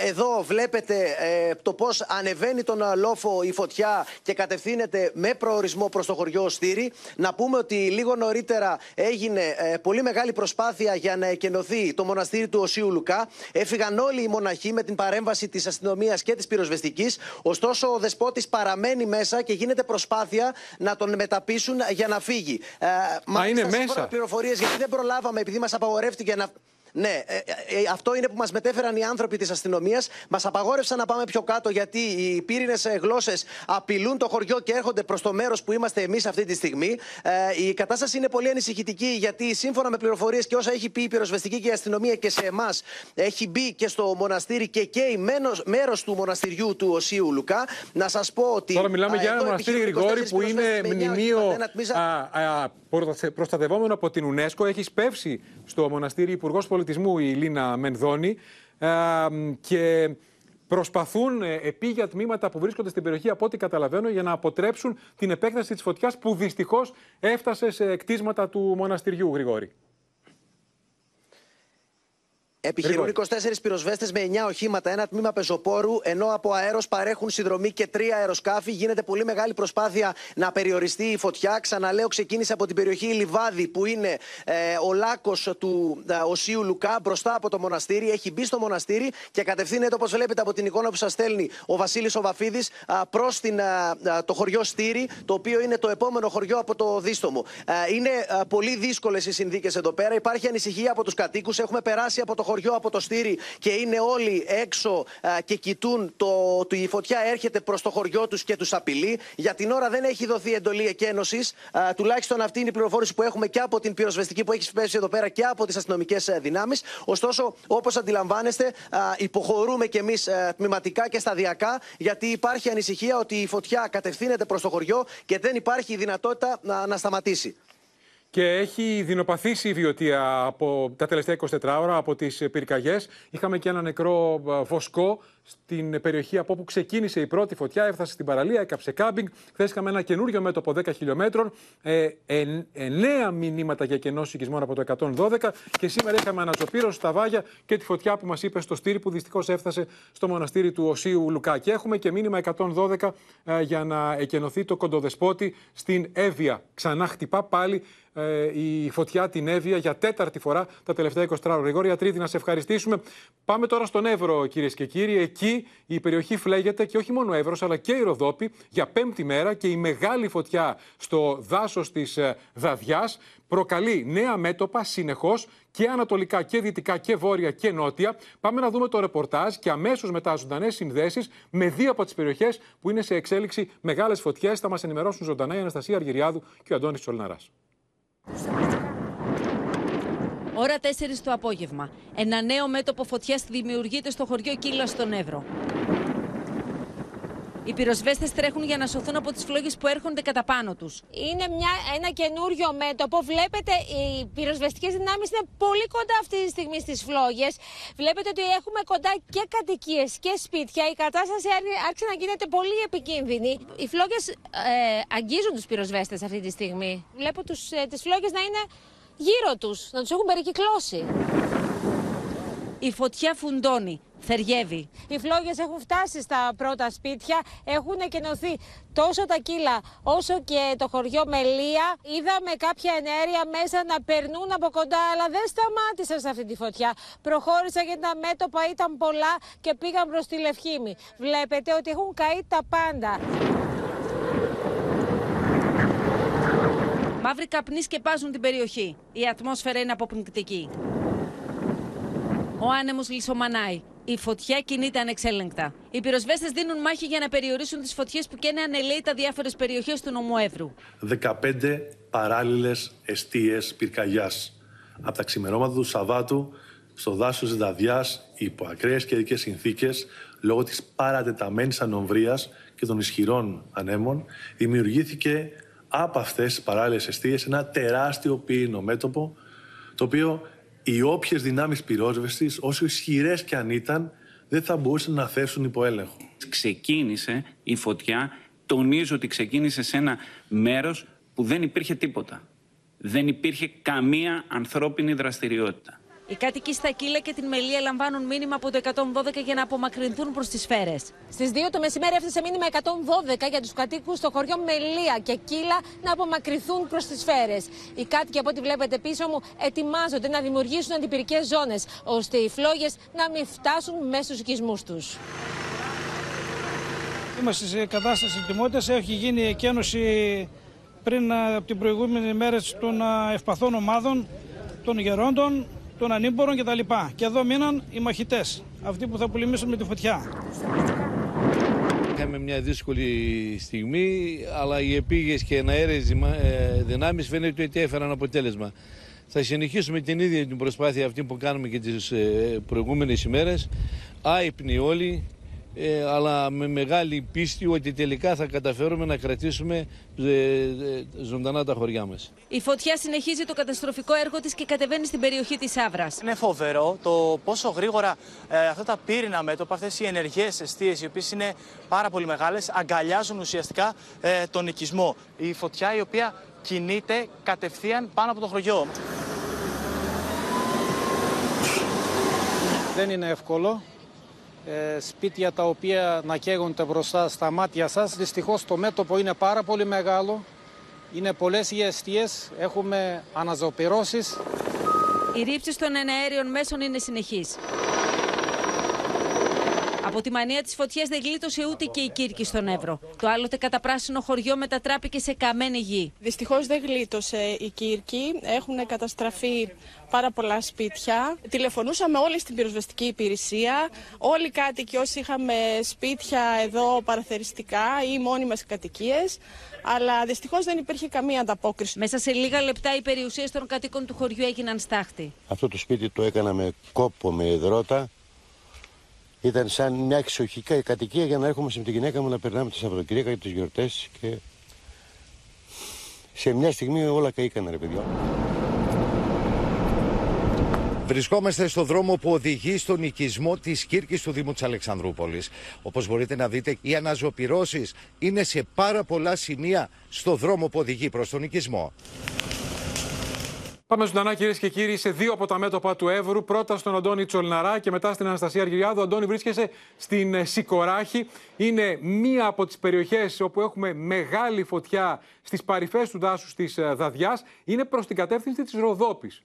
Εδώ βλέπετε το πώς ανεβαίνει τον λόφο η φωτιά και κατευθύνεται με προορισμό προς το χωριό Στήρι. Να πούμε ότι λίγο νωρίτερα έγινε ε, πολύ μεγάλη προσπάθεια για να εκενωθεί το μοναστήρι του Οσίου Λουκά. Έφυγαν όλοι οι μοναχοί με την παρέμβαση της αστυνομίας και της πυροσβεστικής. Ωστόσο, ο δεσπότης παραμένει μέσα και γίνεται προσπάθεια να τον μεταπίσουν για να φύγει. Ε, Μα είναι μέσα. πληροφορίες γιατί δεν προλάβαμε, επειδή μας απαγορεύτηκε να. Ναι, ε, ε, ε, αυτό είναι που μας μετέφεραν οι άνθρωποι της αστυνομίας. Μας απαγόρευσαν να πάμε πιο κάτω γιατί οι πύρινες γλώσσες απειλούν το χωριό και έρχονται προς το μέρος που είμαστε εμείς αυτή τη στιγμή. Ε, η κατάσταση είναι πολύ ανησυχητική γιατί σύμφωνα με πληροφορίες και όσα έχει πει η πυροσβεστική και η αστυνομία και σε εμάς, έχει μπει και στο μοναστήρι και καίει μέρος του μοναστηριού του Οσίου Λουκά. Να σας πω ότι. Τώρα μιλάμε για ένα μοναστήρι Γρηγόρη που είναι μνημείο προστατευόμενο από την UNESCO. Έχει σπεύσει στο μοναστήρι Υπουργός Πολιτισμού η Λίνα Μενδώνη και προσπαθούν ε, επίγεια τμήματα που βρίσκονται στην περιοχή, από ό,τι καταλαβαίνω, για να αποτρέψουν την επέκταση της φωτιάς που δυστυχώς έφτασε σε κτίσματα του μοναστηριού, Γρηγόρη. Επιχειρούν 24 πυροσβέστες με 9 οχήματα, ένα τμήμα πεζοπόρου, ενώ από αέρος παρέχουν συνδρομή και τρία αεροσκάφη. Γίνεται πολύ μεγάλη προσπάθεια να περιοριστεί η φωτιά. Ξαναλέω, ξεκίνησε από την περιοχή Λιβάδη, που είναι ε, ο λάκκο του ε, Οσίου Λουκά, μπροστά από το μοναστήρι. Έχει μπει στο μοναστήρι και κατευθύνεται, όπως βλέπετε από την εικόνα που σας στέλνει ο Βασίλης Οβαφίδης, προς το χωριό Στήρι, το οποίο είναι το επόμενο χωριό από το Δίστομο. Είναι πολύ δύσκολες οι συνθήκες εδώ πέρα. Υπάρχει ανησυχία από τους κατοίκους. Έχουμε περάσει από το χωριό, από το Στήρι και είναι όλοι έξω και κοιτούν το ότι η φωτιά έρχεται προς το χωριό τους και τους απειλεί. Για την ώρα δεν έχει δοθεί εντολή εκένωσης. Τουλάχιστον αυτή είναι η πληροφόρηση που έχουμε και από την πυροσβεστική που έχει σπέσει εδώ πέρα και από τις αστυνομικές ε, δυνάμεις. Ωστόσο, όπως αντιλαμβάνεστε, υποχωρούμε κι εμείς ε, τμηματικά και σταδιακά, γιατί υπάρχει ανησυχία ότι η φωτιά κατευθύνεται προς το χωριό και δεν υπάρχει δυνατότητα να, να σταματήσει. Και έχει δεινοπαθήσει η βιωτεία από τα τελευταία 24 ώρα από τις πυρκαγιές. Είχαμε και ένα νεκρό βοσκό στην περιοχή από όπου ξεκίνησε η πρώτη φωτιά. Έφτασε στην παραλία, έκαψε κάμπινγκ. Χθες είχαμε ένα καινούριο μέτωπο 10 χιλιόμετρων. Ε, εννέα μηνύματα για κενό οικισμών από το 112. Και σήμερα είχαμε αναζωπήρωση στα βάγια και τη φωτιά που μας είπε στο στήρι που δυστυχώς έφτασε στο μοναστήρι του Οσίου Λουκά. Και έχουμε και μήνυμα 112 ε, για να εκενωθεί το κοντοδεσπότη στην Εύβοια. Ξανά χτυπά πάλι ε, η φωτιά την Εύβοια για τέταρτη φορά τα τελευταία 24 ώρα. Γρηγόρια Τρίτη, να σε ευχαριστήσουμε. Πάμε τώρα στον Εύρο, κυρίες και κύριοι. Εκεί η περιοχή φλέγεται και όχι μόνο ο Εύρος, αλλά και η Ροδόπη για πέμπτη μέρα και η μεγάλη φωτιά στο δάσος της ε, Δαδιά προκαλεί νέα μέτωπα συνεχώς και ανατολικά και δυτικά και βόρεια και νότια. Πάμε να δούμε το ρεπορτάζ και αμέσως μετά ζωντανές συνδέσεις με δύο από τις περιοχές που είναι σε εξέλιξη μεγάλες φωτιές. Θα μας ενημερώσουν ζωντανά η Αναστασία Αργυριάδου και ο Αντώνης Τσολναράς. Ώρα 4 το απόγευμα. Ένα νέο μέτωπο φωτιάς δημιουργείται στο χωριό Κύλα στον Εύρο. Οι πυροσβέστες τρέχουν για να σωθούν από τις φλόγες που έρχονται κατά πάνω τους. Είναι μια, ένα καινούριο μέτωπο. Βλέπετε, οι πυροσβεστικές δυνάμεις είναι πολύ κοντά αυτή τη στιγμή στις φλόγες. Βλέπετε ότι έχουμε κοντά και κατοικίες και σπίτια. Η κατάσταση άρχισε να γίνεται πολύ επικίνδυνη. Οι φλόγες ε, αγγίζουν τους πυροσβέστες αυτή τη στιγμή. Βλέπω ε, τις φλόγες να είναι γύρω τους, να τους έχουν περικυκλώσει. Η φωτιά φουντώνει, θεριεύει. Οι φλόγες έχουν φτάσει στα πρώτα σπίτια, έχουν εκενωθεί τόσο τα κύλα όσο και το χωριό Μελία. Είδαμε κάποια ενέργεια μέσα να περνούν από κοντά, αλλά δεν σταμάτησαν σε αυτή τη φωτιά. Προχώρησαν γιατί τα μέτωπα ήταν πολλά και πήγαν προς τη Λευχήμη. Βλέπετε ότι έχουν καεί τα πάντα. Μαύροι καπνοί σκεπάζουν την περιοχή. Η ατμόσφαιρα είναι αποπνικτική. Ο άνεμος λισομανάει. Η φωτιά κινείται ανεξέλεγκτα. Οι πυροσβέστες δίνουν μάχη για να περιορίσουν τις φωτιές που καίνε ανελαίητα διάφορες περιοχές του νομού Εύρου. 15 παράλληλες αιστείες πυρκαγιάς. Από τα ξημερώματα του Σαββάτου στο δάσος τη Δαδιά, υπό ακραίες καιρικές συνθήκες, λόγω της παρατεταμένης ανομβρίας και των ισχυρών ανέμων, δημιουργήθηκε από αυτές τις παράλληλες αιστείες ένα τεράστιο πύρινο μέτωπο, το οποίο οι όποιες δυνάμεις πυρόσβεση, όσο ισχυρές και αν ήταν, δεν θα μπορούσαν να θέσουν υπό έλεγχο. Ξεκίνησε η φωτιά, τονίζω ότι ξεκίνησε σε ένα μέρος που δεν υπήρχε τίποτα. Δεν υπήρχε καμία ανθρώπινη δραστηριότητα. Οι κάτοικοι στα Κύλα και την Μελία λαμβάνουν μήνυμα από το 112 για να απομακρυνθούν προς τις σφαίρε. Στις 2 το μεσημέρι έφτασε μήνυμα 112 για τους κατοίκους στο χωριό Μελία και Κύλα να απομακρυνθούν προς τις σφαίρε. Οι κάτοικοι, από ό,τι βλέπετε πίσω μου, ετοιμάζονται να δημιουργήσουν αντιπυρικές ζώνες, ώστε οι φλόγες να μην φτάσουν μέσα στους οικισμούς τους. Είμαστε σε κατάσταση ετοιμότητα. Έχει γίνει εκένωση πριν από την προηγούμενη μέρα των ευπαθών ομάδων των γερόντων των ανήμπορων κτλ. Και εδώ μείναν οι μαχητές, αυτοί που θα πολεμήσουν με τη φωτιά. Είχαμε μια δύσκολη στιγμή, αλλά οι επίγειες και εναέρειες ε, δυνάμεις φαίνεται ότι έφεραν αποτέλεσμα. Θα συνεχίσουμε την ίδια την προσπάθεια αυτή που κάνουμε και τις ε, προηγούμενες ημέρες, άϊπνοι όλοι, ε, αλλά με μεγάλη πίστη ότι τελικά θα καταφέρουμε να κρατήσουμε ε, ε, ζωντανά τα χωριά μας. Η φωτιά συνεχίζει το καταστροφικό έργο της και κατεβαίνει στην περιοχή της Άβρας. Είναι φοβερό το πόσο γρήγορα ε, αυτά τα πύρινα μέτωπα, αυτές οι ενεργές αιστείες, οι οποίες είναι πάρα πολύ μεγάλες, αγκαλιάζουν ουσιαστικά ε, τον οικισμό. Η φωτιά η οποία κινείται κατευθείαν πάνω από το χωριό. δεν είναι εύκολο. Ε, σπίτια τα οποία να καίγονται μπροστά στα μάτια σας. Δυστυχώς το μέτωπο είναι πάρα πολύ μεγάλο. Είναι πολλές οι αιστείες, έχουμε αναζωπηρώσεις. Οι ρήψεις των εναέριων μέσων είναι συνεχείς. Από τη μανία της φωτιά δεν γλίτωσε ούτε και η Κύρκη στον Εύρο. Το άλλοτε καταπράσινο χωριό μετατράπηκε σε καμένη γη. Δυστυχώς δεν γλίτωσε η Κύρκη. Έχουν καταστραφεί πάρα πολλά σπίτια. Τηλεφωνούσαμε όλοι στην πυροσβεστική υπηρεσία. Όλοι οι κάτοικοι όσοι είχαμε σπίτια εδώ παραθεριστικά ή μόνιμε κατοικίες. Αλλά δυστυχώς δεν υπήρχε καμία ανταπόκριση. Μέσα σε λίγα λεπτά οι περιουσίες των κατοίκων του χωριού έγιναν στάχτη. Αυτό το σπίτι το έκανα με κόπο, με υδρότα. Ήταν σαν μια εξοχική κατοικία για να έρχομαι με τη γυναίκα μου να περνάμε τα Σαββατοκύριακα και τις γιορτές. Και σε μια στιγμή όλα καήκαν, ρε παιδιά. Βρισκόμαστε στο δρόμο που οδηγεί στον οικισμό της Κύρκης του Δήμου της Αλεξανδρούπολης. Όπως μπορείτε να δείτε, οι αναζωπηρώσεις είναι σε πάρα πολλά σημεία στο δρόμο που οδηγεί προς τον οικισμό. Πάμε ζωντανά κυρίες και κύριοι σε δύο από τα μέτωπα του Εύρου. Πρώτα στον Αντώνη Τσολναρά και μετά στην Αναστασία Αργυριάδου. Αντώνη, βρίσκεσαι στην ε, Σικοράχη. Είναι μία από τις περιοχές όπου έχουμε μεγάλη φωτιά στις παρυφές του δάσους της ε, Δαδιά. Είναι προς την κατεύθυνση της Ροδόπης.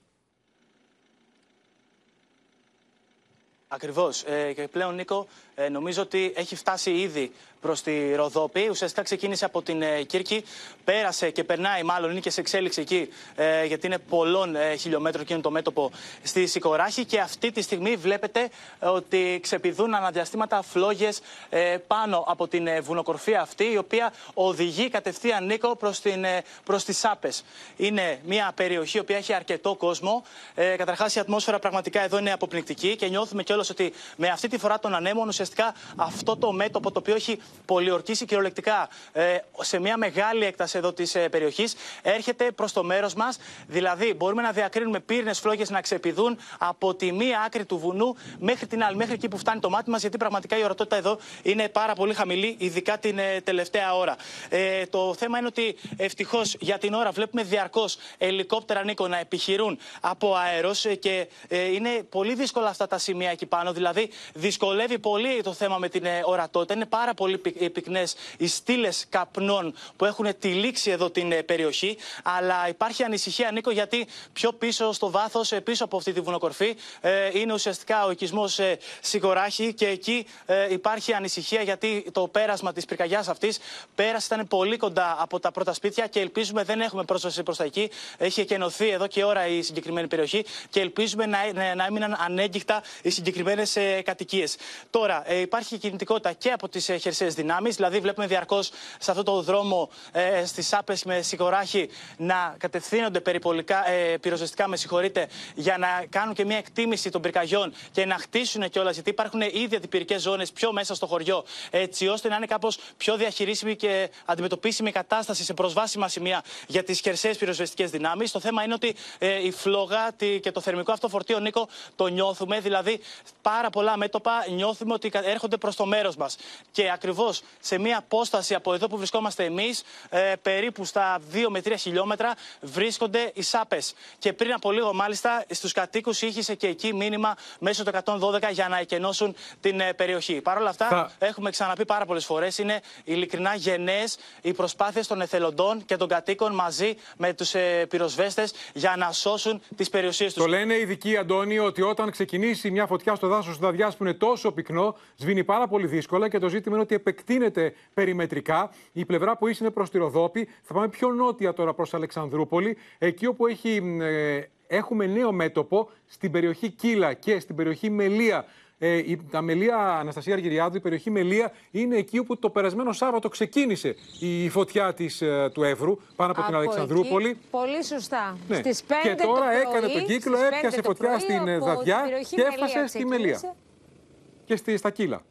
Ακριβώς. Ε, και πλέον, Νίκο, ε, νομίζω ότι έχει φτάσει ήδη προς τη Ροδόπη. Ουσιαστικά ξεκίνησε από την ε, Κύρκη, πέρασε και περνάει, μάλλον είναι και σε εξέλιξη εκεί, ε, γιατί είναι πολλών ε, χιλιόμετρων και είναι το μέτωπο στη Σικοράχη. Και αυτή τη στιγμή βλέπετε ότι ξεπηδούν αναδιαστήματα φλόγες πάνω από την βουνοκορφή αυτή, η οποία οδηγεί κατευθείαν, Νίκο, προς προς τις Σάπε. Είναι μια περιοχή η οποία έχει αρκετό κόσμο. Ε, Καταρχάς, η ατμόσφαιρα πραγματικά εδώ είναι αποπνικτική και νιώθουμε κιόλας ότι με αυτή τη φορά των ανέμων ουσιαστικά αυτό το μέτωπο το οποίο έχει πολιορκήσει κυριολεκτικά ε, σε μια μεγάλη έκταση εδώ της ε, περιοχής έρχεται προς το μέρος μας. Δηλαδή, μπορούμε να διακρίνουμε πύρινε φλόγες να ξεπηδούν από τη μία άκρη του βουνού μέχρι την άλλη, μέχρι εκεί που φτάνει το μάτι μας, γιατί πραγματικά η ορατότητα εδώ είναι πάρα πολύ χαμηλή, ειδικά την ε, τελευταία ώρα. Ε, το θέμα είναι ότι ευτυχώς για την ώρα βλέπουμε διαρκώς ελικόπτερα Νίκο να επιχειρούν από αέρος και είναι πολύ δύσκολα αυτά τα σημεία εκεί πάνω. Δηλαδή, δυσκολεύει πολύ το θέμα με την ορατότητα. Είναι πάρα πολύ πυκνές οι στήλες καπνών που έχουν τυλίξει εδώ την ε, περιοχή. Αλλά υπάρχει ανησυχία, Νίκο, γιατί πιο πίσω στο βάθος, ε, πίσω από αυτή τη βουνοκορφή, ε, είναι ουσιαστικά ο οικισμός Σιγοράχη και εκεί υπάρχει ανησυχία γιατί το πέρασμα της πυρκαγιάς αυτής πέρασε, ήταν πολύ κοντά από τα πρώτα σπίτια και ελπίζουμε δεν έχουμε πρόσβαση προς τα εκεί. Έχει εκενωθεί εδώ και ώρα η συγκεκριμένη περιοχή και ελπίζουμε να, να, έμειναν ανέγκυχτα οι συγκεκριμένες κατοικίες. Τώρα, υπάρχει κινητικότητα και από τις χερσαίες δυνάμεις. Δηλαδή, βλέπουμε διαρκώς σε αυτό το δρόμο ε, στις άπες με σιγοράχη να κατευθύνονται περιπολικά, ε, πυροσβεστικά, με συγχωρείτε, για να κάνουν και μια εκτίμηση των πυρκαγιών και να χτίσουν κιόλα. Γιατί υπάρχουν ήδη αντιπυρικές ζώνες πιο μέσα στο χωριό, έτσι ώστε να είναι κάπως πιο διαχειρίσιμη και αντιμετωπίσιμη κατάσταση σε προσβάσιμα σημεία για τις χερσαίες πυροσβεστικές δυνάμεις. Το θέμα είναι ότι ε, η φλόγα και το θερμικό αυτό φορτίο, Νίκο, το νιώθουμε. Δηλαδή, πάρα πολλά μέτωπα νιώθουμε ότι έρχονται προς το μέρος μας. Και ακριβώς σε μία απόσταση από εδώ που βρισκόμαστε εμείς, ε, περίπου στα 2 με 3 χιλιόμετρα, βρίσκονται οι ΣΑΠΕ. Και πριν από λίγο, μάλιστα, στους κατοίκους είχε και εκεί μήνυμα μέσω του 112 για να εκενώσουν την ε, περιοχή. Παρ' όλα αυτά, έχουμε ξαναπεί πάρα πολλές φορές, είναι ειλικρινά γενναίες οι προσπάθειες των εθελοντών και των κατοίκων μαζί με τους ε, πυροσβέστες για να σώσουν τις περιουσίες τους. Το λένε οι ειδικοί, Αντώνη, ότι όταν ξεκινήσει μια φωτιά στο δάσος του Δαδιά που είναι τόσο πυκνό, σβήνει πάρα πολύ δύσκολα και το ζήτημα είναι ότι επεκτείνεται περιμετρικά. Η πλευρά που είσαι είναι προς τη Ροδόπη. Θα πάμε πιο νότια τώρα προς Αλεξανδρούπολη, εκεί όπου έχει, ε, έχουμε νέο μέτωπο στην περιοχή Κύλα και στην περιοχή Μελία. Ε, η, τα Μελία, Αναστασία Αργυριάδου, η περιοχή Μελία είναι εκεί όπου το περασμένο Σάββατο ξεκίνησε η φωτιά της, ε, του Εύρου πάνω από, την Αλεξανδρούπολη. Εκεί, πολύ σωστά. Ναι. Στις 5 και τώρα το έκανε πρωί, τον κύκλο, έπιασε φωτιά στην ε, Δαδιά και έφτασε στη Μελία. Και στη, στα Κύλα.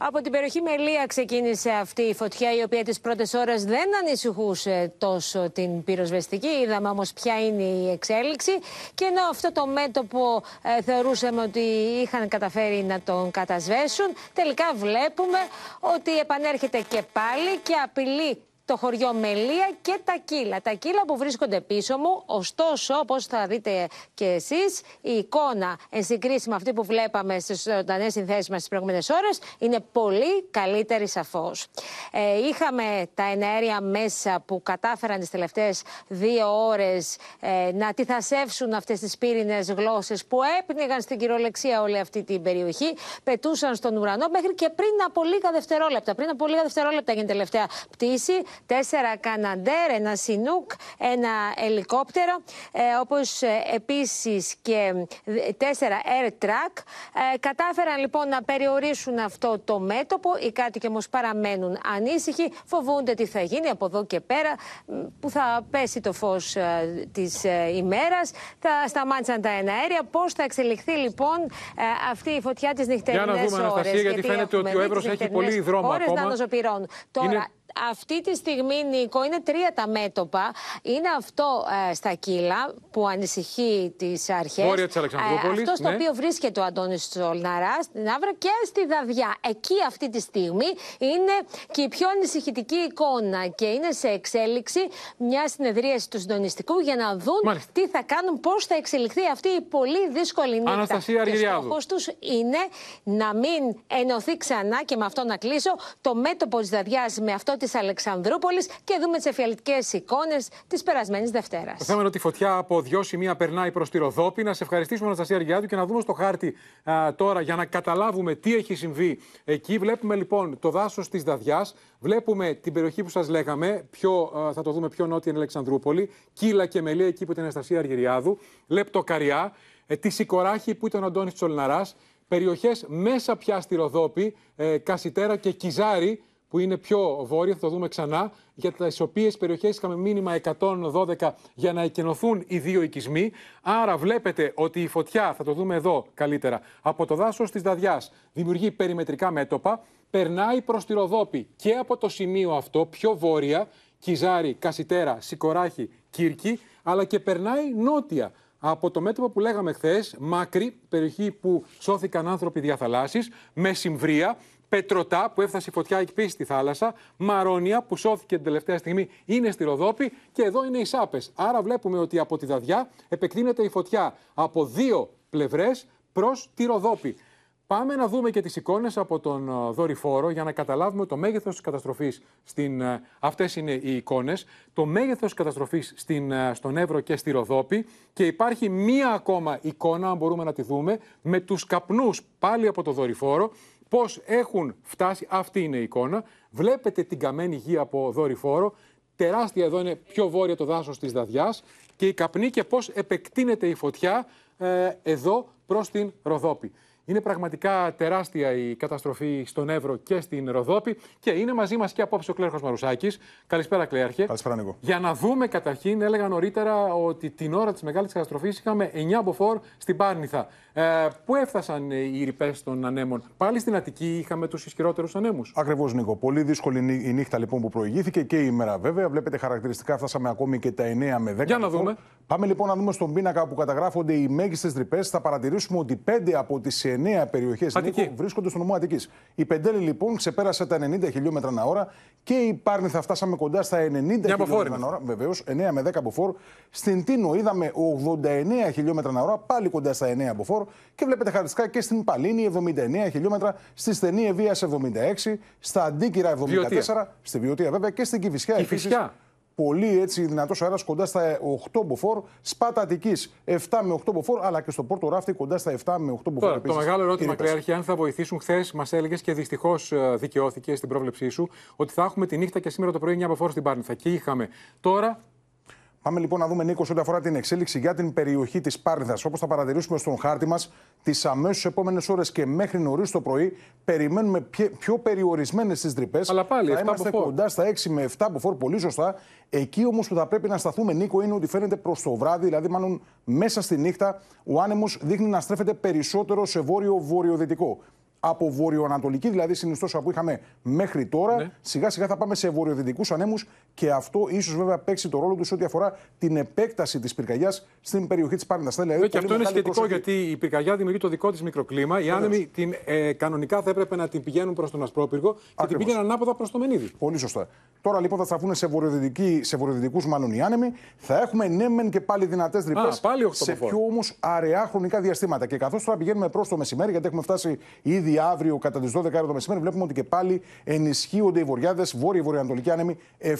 Από την περιοχή Μελία ξεκίνησε αυτή η φωτιά, η οποία τις πρώτες ώρες δεν ανησυχούσε τόσο την πυροσβεστική. Είδαμε όμως ποια είναι η εξέλιξη. Και ενώ αυτό το μέτωπο ε, θεωρούσαμε ότι είχαν καταφέρει να τον κατασβέσουν, τελικά βλέπουμε ότι επανέρχεται και πάλι και απειλεί το χωριό Μελία και τα Κύλα. Τα Κύλα που βρίσκονται πίσω μου, ωστόσο, όπως θα δείτε και εσείς, η εικόνα εν συγκρίση με αυτή που βλέπαμε στις ζωντανές συνθέσεις μας τις προηγούμενες ώρες είναι πολύ καλύτερη σαφώς. Ε, είχαμε τα εναέρια μέσα που κατάφεραν τις τελευταίες δύο ώρες ε, να τυθασεύσουν αυτές τις πύρινες γλώσσες που έπνιγαν στην κυριολεξία όλη αυτή την περιοχή, πετούσαν στον ουρανό μέχρι και πριν από λίγα δευτερόλεπτα. Πριν από λίγα δευτερόλεπτα έγινε τελευταία πτήση. Τέσσερα Καναντέρ, ένα Σινούκ, ένα ελικόπτερο, ε, όπως ε, επίσης και τέσσερα Air Track. Ε, κατάφεραν λοιπόν να περιορίσουν αυτό το μέτωπο. Οι κάτοικοι όμως παραμένουν ανήσυχοι, φοβούνται τι θα γίνει από εδώ και πέρα, που θα πέσει το φως ε, της ε, ημέρας, θα σταμάτησαν τα εναέρια. Πώς θα εξελιχθεί λοιπόν ε, αυτή η φωτιά τη νυχτερινέ ώρε. Για να δούμε, Αναστασία, γιατί, γιατί φαίνεται ότι ο Εύρο έχει πολύ δρόμο ώρες ακόμα. να αναζωπηρώνουν. Τώρα, Είναι- αυτή τη στιγμή, Νίκο, είναι τρία τα μέτωπα. Είναι αυτό ε, στα κύλα που ανησυχεί τις αρχές. Βόρεια της Αλεξανδρούπολης, αυτός στο ναι. οποίο βρίσκεται ο Αντώνης Τσολναρά στην Άβρα και στη Δαδιά. Εκεί αυτή τη στιγμή είναι και η πιο ανησυχητική εικόνα και είναι σε εξέλιξη μια συνεδρίαση του συντονιστικού για να δουν Μάλιστα. τι θα κάνουν, πώς θα εξελιχθεί αυτή η πολύ δύσκολη νύχτα. Αναστασία και Αργυριάδου. στόχος τους είναι να μην ενωθεί ξανά και με αυτό να κλείσω το μέτωπο της Δαδιάς με αυτό της Αλεξανδρούπολης και δούμε τις εφιαλτικές εικόνες της περασμένης Δευτέρας. Το θέμα είναι ότι η φωτιά από δυο σημεία περνάει προς τη Ροδόπη. Να σε ευχαριστήσουμε, Αναστασία Αργιάδου, και να δούμε στο χάρτη α, τώρα για να καταλάβουμε τι έχει συμβεί εκεί. Βλέπουμε λοιπόν το δάσος της Δαδιά. Βλέπουμε την περιοχή που σας λέγαμε. Πιο, α, θα το δούμε πιο νότια είναι η Αλεξανδρούπολη. Κύλα και Μελία εκεί που ήταν η Αναστασία Αργυριάδου. Λεπτοκαριά. Ε, τη Σικοράχη που ήταν ο Αντώνης Τσολναράς. Περιοχές μέσα πια στη Ροδόπη. Ε, Κασιτέρα και Κιζάρη που είναι πιο βόρεια, θα το δούμε ξανά, για τις οποίες περιοχές είχαμε μήνυμα 112 για να εκενωθούν οι δύο οικισμοί. Άρα βλέπετε ότι η φωτιά, θα το δούμε εδώ καλύτερα, από το δάσος της Δαδιά δημιουργεί περιμετρικά μέτωπα, περνάει προς τη Ροδόπη και από το σημείο αυτό πιο βόρεια, Κιζάρη, Κασιτέρα, Σικοράχη, Κύρκη, αλλά και περνάει νότια από το μέτωπο που λέγαμε χθες, Μάκρη, περιοχή που σώθηκαν άνθρωποι διαθαλάσσης, με Συμβρία, Πετρωτά που έφτασε η φωτιά εκεί στη θάλασσα, Μαρόνια που σώθηκε την τελευταία στιγμή είναι στη Ροδόπη και εδώ είναι οι Σάπες. Άρα βλέπουμε ότι από τη Δαδιά επεκτείνεται η φωτιά από δύο πλευρές προς τη Ροδόπη. Πάμε να δούμε και τις εικόνες από τον ε, δορυφόρο για να καταλάβουμε το μέγεθος της καταστροφής. Στην, ε, αυτές είναι οι εικόνες. Το μέγεθος της καταστροφής στην, ε, στον Εύρο και στη Ροδόπη και υπάρχει μία ακόμα εικόνα, αν μπορούμε να τη δούμε, με τους καπνούς πάλι από το δορυφόρο, πώς έχουν φτάσει, αυτή είναι η εικόνα. Βλέπετε την καμένη γη από δορυφόρο, τεράστια εδώ είναι πιο βόρεια το δάσος της Δαδιάς και η καπνή και πώς επεκτείνεται η φωτιά ε, εδώ προς την Ροδόπη. Είναι πραγματικά τεράστια η καταστροφή στον Εύρο και στην Ροδόπη και είναι μαζί μας και απόψε ο Κλέρχο Μαρουσάκης. Καλησπέρα, Κλέρχε. Καλησπέρα, Νίκο. Για να δούμε καταρχήν, έλεγα νωρίτερα ότι την ώρα της μεγάλης καταστροφής είχαμε 9 μποφόρ στην Πάρνηθα. Ε, πού έφτασαν οι ρηπές των ανέμων, Πάλι στην Αττική είχαμε τους ισχυρότερους ανέμους. Ακριβώς, Νίκο. Πολύ δύσκολη νύ- η νύχτα λοιπόν που προηγήθηκε και η ημέρα βέβαια. Βλέπετε χαρακτηριστικά φτάσαμε ακόμη και τα 9 με 10. Για να λοιπόν. δούμε. Πάμε λοιπόν να δούμε στον πίνακα που καταγράφονται οι μέγιστες ρηπές. Θα παρατηρήσουμε ότι 5 από τις 9 περιοχές Αττική. βρίσκονται στο νομό Αττικής. Η Πεντέλη λοιπόν ξεπέρασε τα 90 χιλιόμετρα ανά ώρα και η Πάρνηθα φτάσαμε κοντά στα 90 χιλιόμετρα αποφόρη. ανά ώρα. Βεβαίως, 9 με 10 από φόρ. Στην Τίνο είδαμε 89 χιλιόμετρα ανά ώρα, πάλι κοντά στα 9 από φόρ. Και βλέπετε χαρακτηριστικά και στην Παλίνη 79 χιλιόμετρα, στη Στενή Ευεία 76, στα Αντίκυρα 74, Βιωτία. στη Βιωτία βέβαια και στην Κηφισιά. Κηφισιά πολύ έτσι δυνατός αέρας κοντά στα 8 μποφόρ. Σπάτα Αττική 7 με 8 μποφόρ, αλλά και στο Πόρτο Ράφτη κοντά στα 7 με 8 μποφόρ. Τώρα, το μεγάλο ερώτημα, Κλέαρχη, αν θα βοηθήσουν. Χθες μας έλεγες και δυστυχώς ε, δικαιώθηκε στην πρόβλεψή σου ότι θα έχουμε τη νύχτα και σήμερα το πρωί μια αποφόρηση στην Πάρνηθα. Και είχαμε. Τώρα Πάμε λοιπόν να δούμε, Νίκος, σε ό,τι αφορά την εξέλιξη για την περιοχή της Πάρνηθα. Όπως θα παρατηρήσουμε στον χάρτη μας, τις αμέσως επόμενες ώρες και μέχρι νωρίς το πρωί, περιμένουμε πιο, πιο περιορισμένες τις τρυπέ. Αλλά πάλι, θα 7 είμαστε μποφόρ. κοντά στα 6 με 7 από φόρ, πολύ σωστά. Εκεί όμως που θα πρέπει να σταθούμε, Νίκο, είναι ότι φαίνεται προς το βράδυ, δηλαδή μάλλον μέσα στη νύχτα, ο άνεμος δείχνει να στρέφεται περισσότερο σε βόρειο-βορειοδυτικό. Από βορειοανατολική δηλαδή συνιστόσα που είχαμε μέχρι τώρα, Ναι. σιγά σιγά θα πάμε σε βορειοδυτικούς ανέμους και αυτό ίσως βέβαια παίξει το ρόλο τους σε ό,τι αφορά την επέκταση της πυρκαγιάς στην περιοχή της Πάρνηθα. Δηλαδή, Ναι, και πολύ αυτό είναι μεγάλη σχετικό προσοχή. γιατί η πυρκαγιά δημιουργεί το δικό της μικροκλίμα. Οι άνεμοι την, ε, κανονικά θα έπρεπε να την πηγαίνουν προς τον Ασπρόπυργο και την Ακριβώς. πήγαιναν ανάποδα προς το Μενίδη. Πολύ σωστά. Τώρα λοιπόν θα στραφούν σε, βορειοδυτική- σε βορειοδυτικούς μάλλον οι άνεμοι. Θα έχουμε ναι, μεν και πάλι δυνατές ρηπές. Α, πάλι οκτώ Σε από πιο όμως αραιά χρονικά διαστήματα. Και καθώς τώρα πηγαίνουμε προς το μεσημέρι, γιατί έχουμε φτάσει ήδη αύριο κατά τις 12 ώρα το μεσημέρι, βλέπουμε ότι και πάλι ενισχύονται οι βορειάδε βόρειο-βορειοανατολική άνεμοι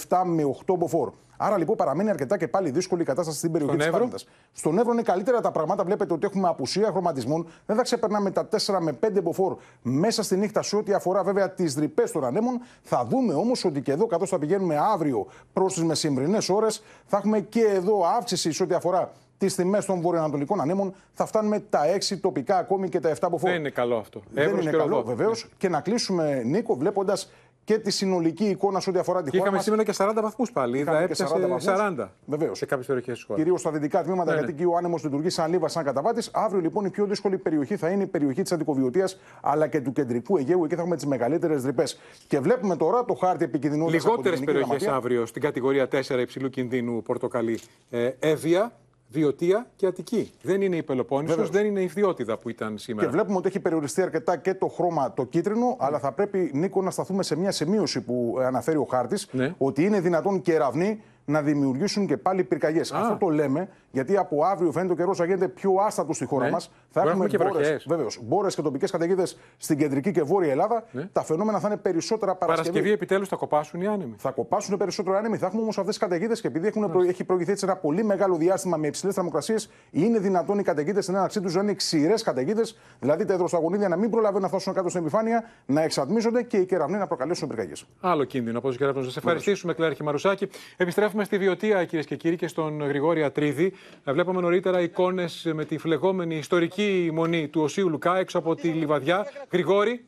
7 με 8 μποφόρ. Άρα λοιπόν παραμένει αρκετά και πάλι δύσκολη η κατάσταση στην περιοχή Στον της Εύρο; Πάρνηθα. Στον Εύρο είναι καλύτερα τα πράγματα. Βλέπετε ότι έχουμε απουσία χρωματισμών. Δεν θα ξεπερνάμε τα 4 με 5 μποφόρ μέσα στη νύχτα σε ό,τι αφορά βέβαια τις ρηπέ των ανέμων. Θα δούμε όμως ότι και εδώ, καθώς θα πηγαίνουμε αύριο προς τις μεσημβρινέ ώρες, θα έχουμε και εδώ αύξηση σε ό,τι αφορά τις τιμέ των βορειοανατολικών ανέμων. Θα φτάνουμε τα 6 τοπικά ακόμη και τα 7 μποφόρ. Δεν είναι καλό αυτό. Δεν Εύρος είναι και καλό, Ροδό. βεβαίως. Και να κλείσουμε, Νίκο, βλέποντας και τη συνολική εικόνα σε ό,τι αφορά τη Και χώρα είχαμε μας. σήμερα και 40 βαθμούς πάλι. Είδα Είχαμε και έπιασε 40 βαθμούς. 40 Βεβαίως. σε κάποιες περιοχές της χώρας. Κυρίως στα δυτικά τμήματα, Ναι, γιατί ναι. εκεί ο άνεμος λειτουργεί σαν λίβα, σαν καταβάτης. Αύριο λοιπόν η πιο δύσκολη περιοχή θα είναι η περιοχή της Αντικοβιωτίας αλλά και του κεντρικού Αιγαίου. Εκεί θα έχουμε τις μεγαλύτερες ρηπέ. Και βλέπουμε τώρα το χάρτη επικινδυνότητα. Λιγότερες περιοχές αύριο στην κατηγορία 4 υψηλού κινδύνου πορτοκαλί. Ε, Εύβοια, Βιωτία και Αττική. Δεν είναι η Πελοπόννησος, Βεβαίως. δεν είναι η Φθιώτιδα που ήταν σήμερα. Και βλέπουμε ότι έχει περιοριστεί αρκετά και το χρώμα το κίτρινο, αλλά θα πρέπει, Νίκο, να σταθούμε σε μια σημείωση που ε, αναφέρει ο χάρτης, Ναι. ότι είναι δυνατόν κεραυνοί να δημιουργήσουν και πάλι πυρκαγιές. Αυτό το λέμε γιατί από αύριο φαίνεται ο καιρός να γίνεται πιο άστατος στη χώρα Ναι. μας. Θα Μπορεί να έχουμε έχουμε και μπόρες, βροχές. βεβαίως, μπόρες και τοπικές καταιγίδες στην κεντρική και βόρεια Ελλάδα. Τα φαινόμενα θα είναι περισσότερα Παρασκευή. Ναι. Παρασκευή επιτέλους θα κοπάσουν οι άνεμοι. Θα κοπάσουν περισσότερο άνεμοι. Θα έχουμε όμως αυτές τις καταιγίδες και επειδή έχουν προ... έχει προηγηθεί έτσι ένα πολύ μεγάλο διάστημα με υψηλές θερμοκρασίες, είναι δυνατόν οι καταιγίδες στην έναρξή τους να είναι ξηρές καταιγίδες, δηλαδή τα υδροσταγονίδια να μην προλαβαίνουν να φτάσουν κάτω στην επιφάνεια, να εξατμίζονται και οι κεραυνοί να προκαλέσουν πυρκαγιές. Άλλο κίνδυνο από του κεραυνού. Σας ευχαριστήσουμε, Κλέρχη Μαρουσάκη. Επιστρέφουμε στη Βιωτία, κυρίες και κύριοι, και στον Γρηγόρη Ατρίδη. Ε, Βλέπαμε νωρίτερα εικόνες με τη φλεγόμενη ιστορική μονή του Οσίου Λουκά έξω από τη Λιβαδιά. Γρηγόρη.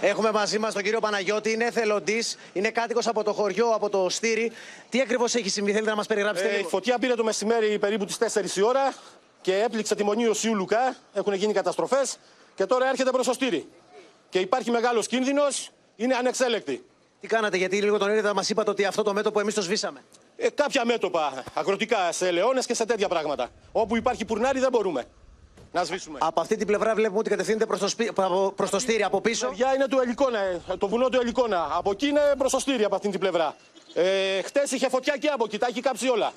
Έχουμε μαζί μας τον κύριο Παναγιώτη, είναι εθελοντής, είναι κάτοικος από το χωριό, από το Στήρι. Τι ακριβώς έχει συμβεί, θέλετε να μας περιγράψετε Ε, η λίγο; φωτιά πήρε το μεσημέρι περίπου τις 4 η ώρα και έπληξε τη μονή Οσίου Λουκά. Έχουν γίνει καταστροφές και τώρα έρχεται προς το στήρι. Και υπάρχει μεγάλος κίνδυνος, είναι ανεξέλεκτη. Τι κάνατε, γιατί λίγο τον είδατε, μας είπατε ότι αυτό το μέτωπο εμείς το σβήσαμε. Ε, κάποια μέτωπα αγροτικά σε ελαιώνε και σε τέτοια πράγματα. Όπου υπάρχει πουρνάρι δεν μπορούμε να σβήσουμε. Από αυτή την πλευρά βλέπουμε ότι κατευθύνεται προς το, σπι... προς το στήρι από πίσω. Παιδιά είναι του Ελικόνα, ε, το βουνό του Ελικόνα. Από εκεί είναι προς το στήρι από αυτή την πλευρά. Ε, Χτες είχε φωτιά και από εκεί, τα έχει κάψει όλα.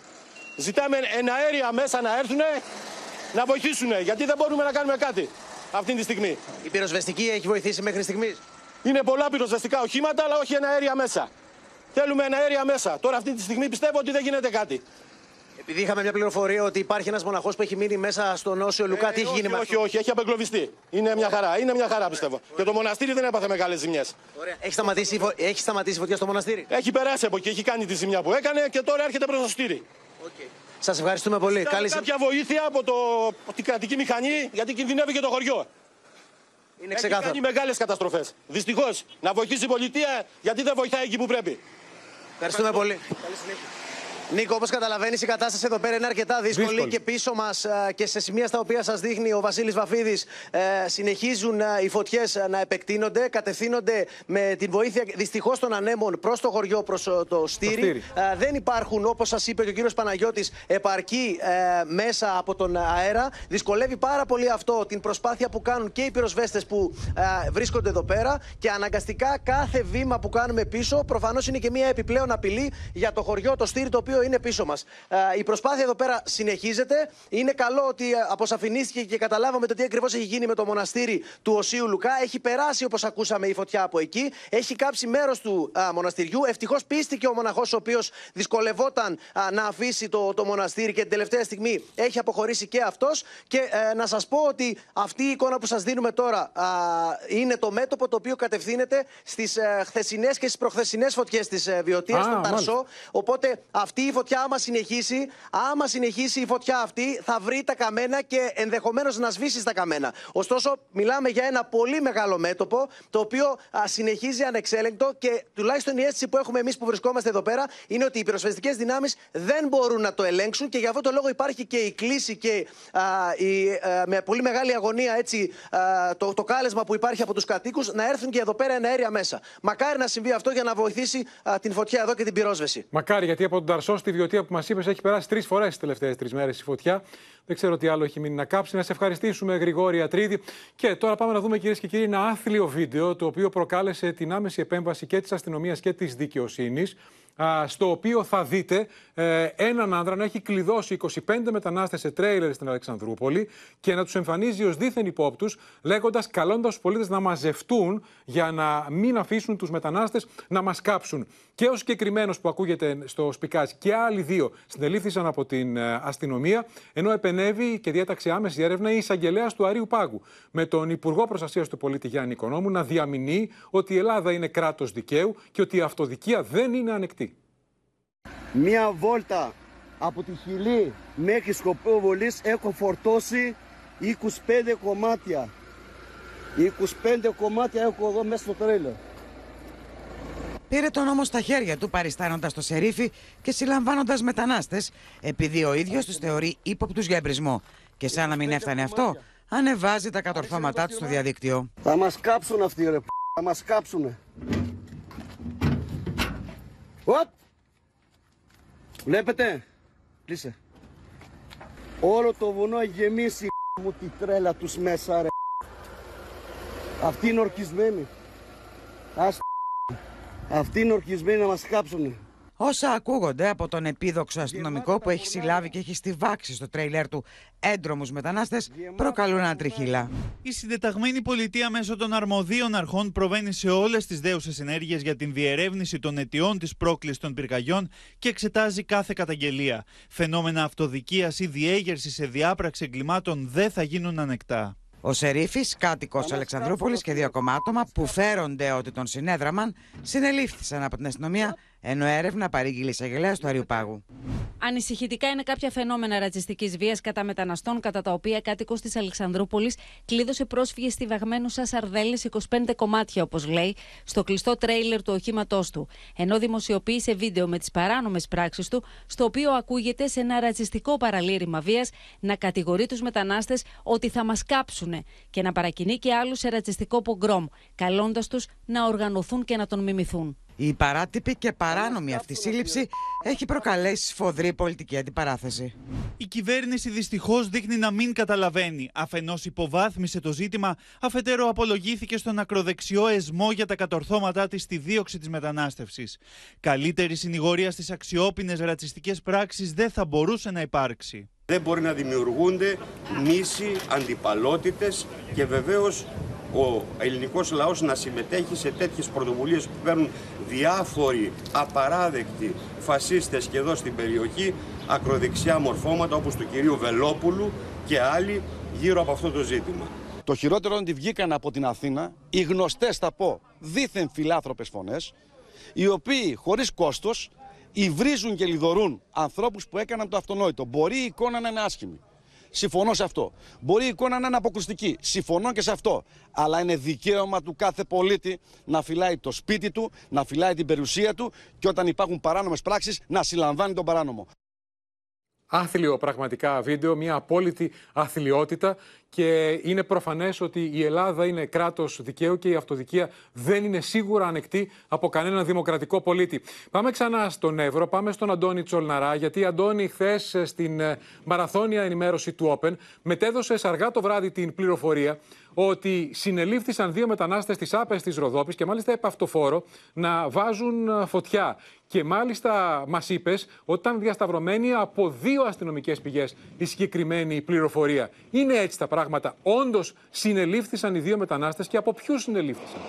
Ζητάμε εναέρια μέσα να έρθουν να βοηθήσουν, γιατί δεν μπορούμε να κάνουμε κάτι αυτή τη στιγμή. Η πυροσβεστική έχει βοηθήσει μέχρι στιγμής; Είναι πολλά πυροσβεστικά οχήματα, αλλά όχι εναέρια μέσα. Θέλουμε εναέρια μέσα. Τώρα αυτή τη στιγμή πιστεύω ότι δεν γίνεται κάτι. Επειδή είχαμε μια πληροφορία ότι υπάρχει ένας μοναχός που έχει μείνει μέσα στον Όσιο Λουκά, τι έχει Ε, όχι, γίνει με όχι, όχι, έχει απεγκλωβιστεί. Είναι μια χαρά, είναι μια χαρά πιστεύω. Και το μοναστήρι δεν έπαθε μεγάλες ζημιές. Έχει σταματήσει, η φω- έχει σταματήσει η φωτιά στο μοναστήρι; Έχει περάσει από εκεί, έχει κάνει τη ζημιά που έκανε και τώρα έρχεται προς το στήρι. Σας ευχαριστούμε πολύ. Ζητάμε Καλή κάποια βοήθεια από, το, από την κρατική μηχανή, γιατί κινδυνεύει και το χωριό. Είναι Έχει ξεκάθαρο. κάνει μεγάλες καταστροφές. Δυστυχώς. Να βοηθήσει η πολιτεία, γιατί δεν βοηθάει εκεί που πρέπει. Ευχαριστούμε πολύ. Νίκο, όπως καταλαβαίνεις, η κατάσταση εδώ πέρα είναι αρκετά δύσκολη, Δύσκολη. και πίσω μας και σε σημεία στα οποία σας δείχνει ο Βασίλης Βαφίδης συνεχίζουν ε, οι φωτιές να επεκτείνονται, κατευθύνονται με την βοήθεια δυστυχώς των ανέμων προς το χωριό, προς το στήρι. στήρι. Ε, δεν υπάρχουν, όπως σας είπε και ο κύριος Παναγιώτης, επαρκή ε, μέσα από τον αέρα. Δυσκολεύει πάρα πολύ αυτό την προσπάθεια που κάνουν και οι πυροσβέστες που ε, βρίσκονται εδώ πέρα και αναγκαστικά κάθε βήμα που κάνουμε πίσω προφανώς είναι και μια επιπλέον απειλή για το χωριό, το στήρι το οποίο είναι πίσω μας. η προσπάθεια εδώ πέρα συνεχίζεται. Είναι καλό ότι ε, αποσαφηνίστηκε και καταλάβαμε το τι ακριβώς έχει γίνει με το μοναστήρι του Οσίου Λουκά. Έχει περάσει, όπως ακούσαμε, η φωτιά από εκεί. Έχει κάψει μέρος του α, μοναστηριού. Ευτυχώς πίστηκε ο μοναχός, ο οποίος δυσκολευόταν α, να αφήσει το, το μοναστήρι και την τελευταία στιγμή έχει αποχωρήσει και αυτός. Και ε, να σας πω ότι αυτή η εικόνα που σας δίνουμε τώρα α, είναι το μέτωπο το οποίο κατευθύνεται στις ε, χθεσινές και στις προχθεσινές φωτιές της ε, Βιωτίας, Α, στον μάλιστα. Ταρσό. Οπότε αυτή η φωτιά, άμα συνεχίσει, άμα συνεχίσει η φωτιά αυτή, θα βρει τα καμένα και ενδεχομένως να σβήσει τα καμένα. Ωστόσο, μιλάμε για ένα πολύ μεγάλο μέτωπο, το οποίο α, συνεχίζει ανεξέλεγκτο και τουλάχιστον η αίσθηση που έχουμε εμείς που βρισκόμαστε εδώ πέρα είναι ότι οι πυροσβεστικές δυνάμεις δεν μπορούν να το ελέγξουν και γι' αυτό το λόγο υπάρχει και η κλίση και α, η, α, με πολύ μεγάλη αγωνία έτσι, α, το, το κάλεσμα που υπάρχει από τους κατοίκους να έρθουν και εδώ πέρα ένα αέρια μέσα. Μακάρι να συμβεί αυτό για να βοηθήσει α, την φωτιά εδώ και την πυρόσβεση. Μακάρι, γιατί από τον Ταρσό στη Βιωτία που μας είπες έχει περάσει τρεις φορές τις τελευταίες τρεις μέρες η φωτιά. Δεν ξέρω τι άλλο έχει μείνει να κάψει. Να σε ευχαριστήσουμε, Γρηγόρη Ατρίδη. Και τώρα πάμε να δούμε, κυρίες και κύριοι, ένα άθλιο βίντεο το οποίο προκάλεσε την άμεση επέμβαση και της αστυνομίας και της δικαιοσύνης στο οποίο θα δείτε ε, έναν άνδρα να έχει κλειδώσει 25 μετανάστες σε τρέιλερ στην Αλεξανδρούπολη και να τους εμφανίζει ως δίθεν υπόπτους, λέγοντας, καλώντας τους πολίτες να μαζευτούν για να μην αφήσουν τους μετανάστες να μας κάψουν. Και ο συγκεκριμένος που ακούγεται στο σπικάζ και άλλοι δύο συνελήφθησαν από την ε, αστυνομία, ενώ επενεύει και διέταξε άμεση έρευνα η εισαγγελέας του Αρίου Πάγου, με τον Υπουργό Προστασίας του Πολίτη Γιάννη Οικονόμου να διαμηνεί ότι η Ελλάδα είναι κράτος δικαίου και ότι η αυτοδικία δεν είναι ανεκτή. Μία βόλτα από τη Χιλή μέχρι Σκοπόβολης έχω φορτώσει 25 κομμάτια. 25 κομμάτια έχω εδώ μέσα στο τρέλερ. Πήρε τον νόμο στα χέρια του, παριστάνοντας το σερίφι και συλλαμβάνοντας μετανάστες, επειδή ο ίδιος τους θεωρεί ύποπτους για εμπρισμό. Και σαν να μην έφτανε αυτό, ανεβάζει τα κατορθώματά του στο διαδίκτυο. Θα μας κάψουν αυτοί, ρε. Θα μας κάψουνε. Οπ! Βλέπετε; Κλείσε. Όλο το βουνό έχει γεμίσει μου τη τρέλα τους μέσα ρε. Αυτοί είναι ορκισμένοι. Ας Αυτοί είναι ορκισμένοι να μας κάψουνε. Όσα ακούγονται από τον επίδοξο αστυνομικό που έχει συλλάβει και έχει στιβάξει στο τρέιλερ του έντρομους μετανάστες προκαλούν ανατριχύλα. Η συντεταγμένη πολιτεία μέσω των αρμοδίων αρχών προβαίνει σε όλες τις δέουσες ενέργειες για την διερεύνηση των αιτιών της πρόκλησης των πυρκαγιών και εξετάζει κάθε καταγγελία. Φαινόμενα αυτοδικίας ή διέγερσης σε διάπραξη εγκλημάτων δεν θα γίνουν ανεκτά. Ο Σερίφης, κάτοικος Αλεξανδρούπολης και δύο κομμάτωμα που φέρονται ότι τον συνέδραμαν, συνελήφθησαν από την αστυνομία ενώ έρευνα παρήγγειλες εισαγγελέα του Αριουπάγου. Ανησυχητικά είναι κάποια φαινόμενα ρατσιστικής βίας κατά μεταναστών, κατά τα οποία κάτοικος της Αλεξανδρούπολης κλείδωσε πρόσφυγες στιβαγμένους σαν σαρδέλες 25 κομμάτια, όπως λέει, στο κλειστό τρέιλερ του οχήματός του. Ενώ δημοσιοποίησε βίντεο με τις παράνομες πράξεις του, στο οποίο ακούγεται σε ένα ρατσιστικό παραλήρημα βίας να κατηγορεί τους μετανάστες ότι θα μας κάψουν και να παρακινεί και άλλους σε ρατσιστικό πογκρόμ, καλώντας τους να οργανωθούν και να τον μιμηθούν. Η παράτυπη και παράνομη αυτή σύλληψη έχει προκαλέσει σφοδρή πολιτική αντιπαράθεση. Η κυβέρνηση δυστυχώς δείχνει να μην καταλαβαίνει. Αφενός υποβάθμισε το ζήτημα, αφετέρου απολογήθηκε στον ακροδεξιό εσμό για τα κατορθώματά της στη δίωξη της μετανάστευσης. Καλύτερη συνηγορία στις αξιόπινες ρατσιστικές πράξεις δεν θα μπορούσε να υπάρξει. Δεν μπορεί να δημιουργούνται μίση, αντιπαλότητες και βεβαίως ο ελληνικός λαός να συμμετέχει σε τέτοιες πρωτοβουλίες που παίρνουν διάφοροι απαράδεκτοι φασίστες και εδώ στην περιοχή ακροδεξιά μορφώματα όπως του κυρίου Βελόπουλου και άλλοι γύρω από αυτό το ζήτημα. Το χειρότερο είναι ότι βγήκαν από την Αθήνα οι γνωστές θα πω δίθεν φιλάνθρωπες φωνές οι οποίοι χωρίς κόστος υβρίζουν και λιδωρούν ανθρώπους που έκαναν το αυτονόητο. Μπορεί η εικόνα να είναι άσχημη. Συμφωνώ σε αυτό. Μπορεί η εικόνα να είναι αποκρουστική. Συμφωνώ και σε αυτό. Αλλά είναι δικαίωμα του κάθε πολίτη να φυλάει το σπίτι του, να φυλάει την περιουσία του και όταν υπάρχουν παράνομες πράξεις να συλλαμβάνει τον παράνομο. Άθλιο πραγματικά βίντεο, μια απόλυτη αθλειότητα και είναι προφανές ότι η Ελλάδα είναι κράτος δικαίου και η αυτοδικία δεν είναι σίγουρα ανεκτή από κανέναν δημοκρατικό πολίτη. Πάμε ξανά στον Εύρο, πάμε στον Αντώνη Τσολναρά, γιατί Αντώνη, χθες στην ε, μαραθώνια ενημέρωση του Open, μετέδωσες αργά το βράδυ την πληροφορία ότι συνελήφθησαν δύο μετανάστες της Άπες της Ροδόπης και μάλιστα επ' αυτοφόρο να βάζουν ε, φωτιά. Και μάλιστα μας είπες ότι ήταν διασταυρωμένη από δύο αστυνομικές πηγές η συγκεκριμένη πληροφορία. Είναι έτσι τα πράγματα. Όντως συνελήφθησαν οι δύο μετανάστες και από ποιους συνελήφθησαν;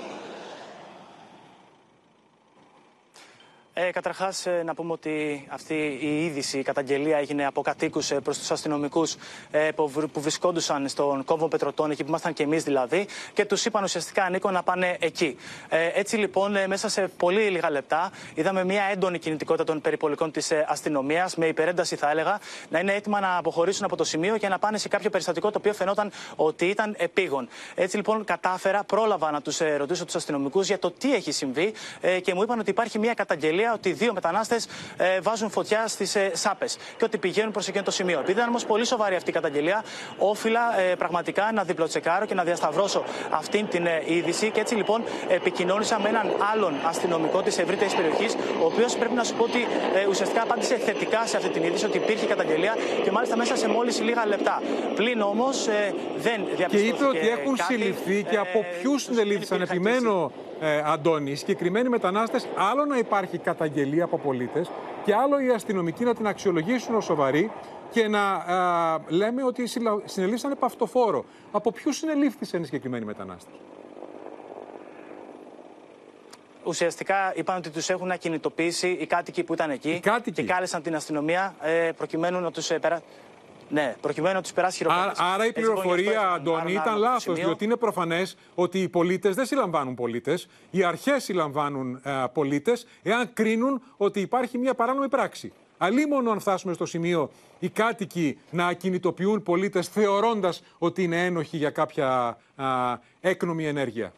Ε, Καταρχάς, να πούμε ότι αυτή η είδηση, η καταγγελία έγινε από κατοίκους προς τους αστυνομικούς ε, που, που βρισκόντουσαν στον κόμβο Πετροτών, εκεί που ήμασταν και εμείς δηλαδή, και τους είπαν ουσιαστικά ανήκω να πάνε εκεί. Ε, έτσι λοιπόν, ε, μέσα σε πολύ λίγα λεπτά, είδαμε μια έντονη κινητικότητα των περιπολικών της ε, αστυνομίας, με υπερένταση θα έλεγα, να είναι έτοιμα να αποχωρήσουν από το σημείο και να πάνε σε κάποιο περιστατικό το οποίο φαινόταν ότι ήταν επίγον. Έτσι λοιπόν, κατάφερα, πρόλαβα να τους ε, ρωτήσω τους αστυνομικούς για το τι έχει συμβεί ε, και μου είπαν ότι υπάρχει μια καταγγελία ότι δύο μετανάστες ε, βάζουν φωτιά στις ε, σάπες και ότι πηγαίνουν προς εκείνο το σημείο. Επειδή ήταν όμως πολύ σοβαρή αυτή η καταγγελία, όφιλα ε, πραγματικά να διπλοτσεκάρω και να διασταυρώσω αυτή την ε, είδηση. Και έτσι λοιπόν επικοινώνησα με έναν άλλον αστυνομικό της ευρύτερης περιοχής, ο οποίος πρέπει να σου πω ότι ε, ουσιαστικά απάντησε θετικά σε αυτή την είδηση, ότι υπήρχε καταγγελία και μάλιστα μέσα σε μόλις λίγα λεπτά. Πλην όμως ε, δεν διαπιστώθηκε. Και είπε ότι έχουν κάτι, συλληφθεί και ε, από ποιους συνελήφθησαν. Επιμένω, ε, Αντώνη, οι συγκεκριμένοι μετανάστες, άλλο να υπάρχει καταγγελία από πολίτες και άλλο οι αστυνομικοί να την αξιολογήσουν ως σοβαρή και να α, λέμε ότι συλλα- συνελήφθησαν επ' αυτοφόρο. Από ποιους συνελήφθησαν οι συγκεκριμένοι μετανάστες; Ουσιαστικά είπαν ότι τους έχουν ακινητοποιήσει οι κάτοικοι που ήταν εκεί και κάλεσαν την αστυνομία ε, προκειμένου να τους ε, περα... Ναι, προκειμένου να τους περάσει Άρα, χειροκρότηση. άρα η Έτσι, λοιπόν, γι' αυτό πληροφορία, έφτασαν Αντώνη, άρον ήταν άρον από το λάθος, σημείο. διότι είναι προφανές ότι οι πολίτες δεν συλλαμβάνουν πολίτες. Οι αρχές συλλαμβάνουν ε, πολίτες εάν κρίνουν ότι υπάρχει μια παράνομη πράξη. Αλλήμον αν φτάσουμε στο σημείο οι κάτοικοι να ακινητοποιούν πολίτες θεωρώντας ότι είναι ένοχοι για κάποια α, έκνομη ενέργεια.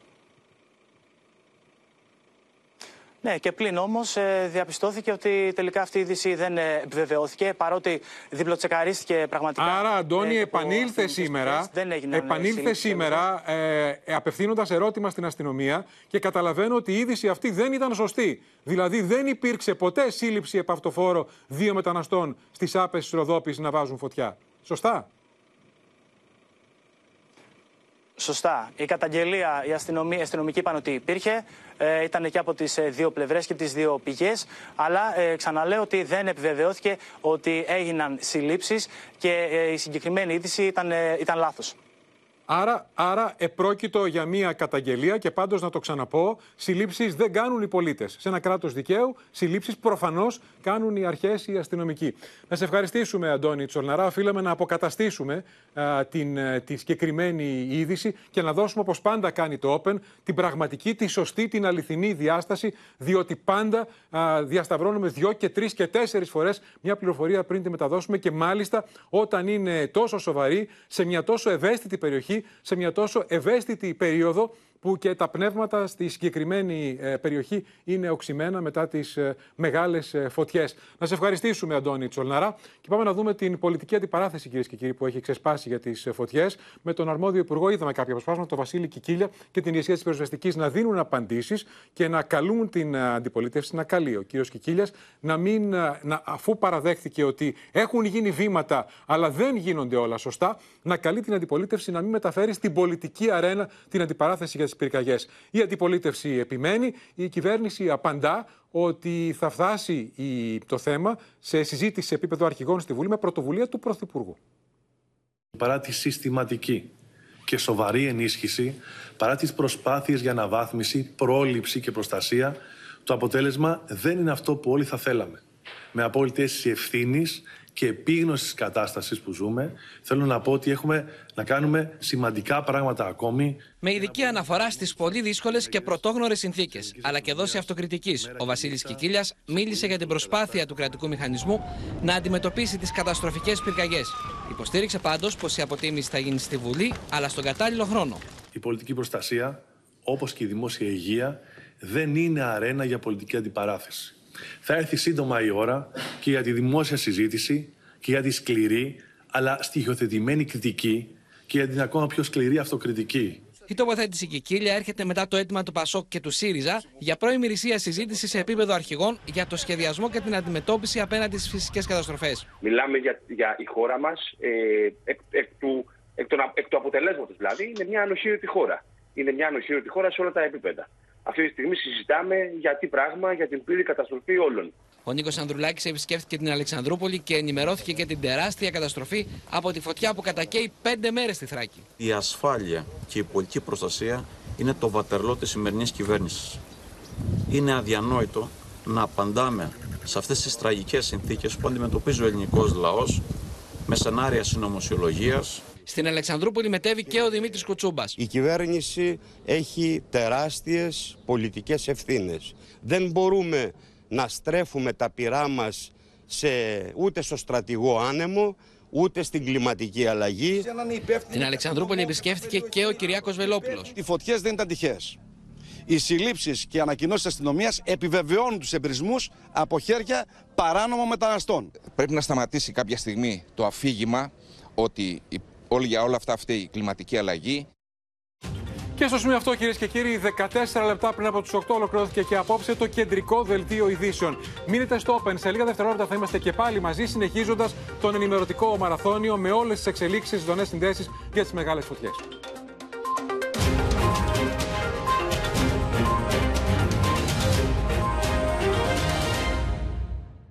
Ναι, και πλην όμως διαπιστώθηκε ότι τελικά αυτή η είδηση δεν ε, επιβεβαιώθηκε παρότι διπλοτσεκαρίστηκε πραγματικά. Άρα, Αντώνη, ε, από επανήλθε αστυνομικές σήμερα, πηγές. Δεν έγιναν, ε, επανήλθε συλλήψεις σήμερα ε, απευθύνοντας ερώτημα στην αστυνομία και καταλαβαίνω ότι η είδηση αυτή δεν ήταν σωστή. Δηλαδή, δεν υπήρξε ποτέ σύλληψη επ' αυτοφόρο δύο μεταναστών στις άπες της Ροδόπης να βάζουν φωτιά. Σωστά; Σωστά. Η καταγγελία, οι αστυνομοί, οι αστυνομικοί είπαν ότι υπήρχε. Ε, ήταν και από τις δύο πλευρές και τις δύο πηγές. Αλλά ε, ξαναλέω ότι δεν επιβεβαιώθηκε ότι έγιναν συλλήψεις και ε, η συγκεκριμένη είδηση ήταν, ε, ήταν λάθος. Άρα, άρα επρόκειτο για μια καταγγελία και πάντως να το ξαναπώ, συλλήψεις δεν κάνουν οι πολίτες. Σε ένα κράτος δικαίου, συλλήψεις προφανώς κάνουν οι αρχές, οι αστυνομικοί. Να σε ευχαριστήσουμε, Αντώνη Τσολναρά. Οφείλαμε να αποκαταστήσουμε α, την, ε, τη συγκεκριμένη είδηση και να δώσουμε, όπως πάντα κάνει το Open, την πραγματική, τη σωστή, την αληθινή διάσταση, διότι πάντα α, διασταυρώνουμε δυο και τρεις και τέσσερις φορές μια πληροφορία πριν τη μεταδώσουμε και μάλιστα όταν είναι τόσο σοβαρή, σε μια τόσο ευαίσθητη περιοχή, σε μια τόσο ευαίσθητη περίοδο που και τα πνεύματα στη συγκεκριμένη ε, περιοχή είναι οξυμένα μετά τις ε, μεγάλες ε, φωτιές. Να σε ευχαριστήσουμε, Αντώνη Τσολναρά. Και πάμε να δούμε την πολιτική αντιπαράθεση, κυρίες και κύριοι, που έχει ξεσπάσει για τις ε, φωτιές. Με τον αρμόδιο υπουργό είδαμε κάποια αποσπάσματα, τον Βασίλη Κικίλια και την ηγεσία της πυροσβεστικής να δίνουν απαντήσεις και να καλούν την ε, αντιπολίτευση να καλεί. Ο κύριος Κικίλιας να μην, ε, να, αφού παραδέχθηκε ότι έχουν γίνει βήματα, αλλά δεν γίνονται όλα σωστά, να καλεί την αντιπολίτευση να μην μεταφέρει στην πολιτική αρένα την αντιπαράθεση για τι πυρκαγιές. Η αντιπολίτευση επιμένει, η κυβέρνηση απαντά ότι θα φτάσει η, το θέμα σε συζήτηση σε επίπεδο αρχηγών στη Βουλή με πρωτοβουλία του Πρωθυπουργού. Παρά τη συστηματική και σοβαρή ενίσχυση, παρά τις προσπάθειες για αναβάθμιση, πρόληψη και προστασία, το αποτέλεσμα δεν είναι αυτό που όλοι θα θέλαμε. Με απόλυτη αίσθηση ευθύνη και επίγνωσης της κατάστασης που ζούμε, θέλω να πω ότι έχουμε να κάνουμε σημαντικά πράγματα ακόμη Με ειδική αναφορά στις πολύ δύσκολες και πρωτόγνωρες συνθήκες, αλλά και δόση αυτοκριτικής, ο Βασίλης Κικίλιας μίλησε για την προσπάθεια του κρατικού μηχανισμού να αντιμετωπίσει τις καταστροφικές πυρκαγιές. Υποστήριξε πάντως πως η αποτίμηση θα γίνει στη Βουλή, αλλά στον κατάλληλο χρόνο. Η πολιτική προστασία, όπως και η δημόσια υγεία, δεν είναι αρένα για πολιτική αντιπαράθεση. Θα έρθει σύντομα η ώρα και για τη δημόσια συζήτηση και για τη σκληρή, αλλά στοιχειοθετημένη κριτική και για την ακόμα πιο σκληρή αυτοκριτική. Η τοποθέτηση Κικίλια έρχεται μετά το αίτημα του Πασόκ και του ΣΥΡΙΖΑ για προημερησία συζήτηση σε επίπεδο αρχηγών για το σχεδιασμό και την αντιμετώπιση απέναντι στις φυσικές καταστροφές. Μιλάμε για, για η χώρα μας ε, εκ, εκ, του, εκ, των, εκ του αποτελέσματος δηλαδή. Είναι μια ανοχήρωτη χώρα. Είναι μια ανοχήρωτη χώρα σε όλα τα επίπεδα. Αυτή τη στιγμή συζητάμε για τι πράγμα, για την πλήρη καταστροφή όλων. Ο Νίκος Ανδρουλάκης επισκέφθηκε την Αλεξανδρούπολη και ενημερώθηκε για την τεράστια καταστροφή από τη φωτιά που κατακαίει πέντε μέρες στη Θράκη. Η ασφάλεια και η πολιτική προστασία είναι το βατερλό της σημερινής κυβέρνησης. Είναι αδιανόητο να απαντάμε σε αυτές τις τραγικές συνθήκες που αντιμετωπίζει ο ελληνικός λαός με σενάρια συνωμοσιολογίας. Στην Αλεξανδρούπολη μετέβη και ο Δημήτρης Κουτσούμπας. Η κυβέρνηση έχει τεράστιες πολιτικές ευθύνες. Δεν μπορούμε να στρέφουμε τα πυρά μας σε, ούτε στο στρατηγό άνεμο, ούτε στην κλιματική αλλαγή. Την Αλεξανδρούπολη επισκέφθηκε και ο Κυριάκος Βελόπουλος. Οι φωτιές δεν ήταν τυχαίες. Οι συλλήψεις και οι ανακοινώσεις της αστυνομίας επιβεβαιώνουν τους εμπρισμούς από χέρια παράνομων μεταναστών. Πρέπει να σταματήσει κάποια στιγμή το αφήγημα ότι όλη για όλα αυτά αυτή η κλιματική αλλαγή. Και στο σημείο αυτό, κυρίες και κύριοι, 14 λεπτά πριν από του 8 ολοκληρώθηκε και απόψε το κεντρικό δελτίο ειδήσεων. Μείνετε στο Open. Σε λίγα δευτερόλεπτα θα είμαστε και πάλι μαζί, συνεχίζοντας τον ενημερωτικό μαραθώνιο με όλες τις εξελίξεις, ζωνέ συνδέσεις για τις μεγάλες φωτιές.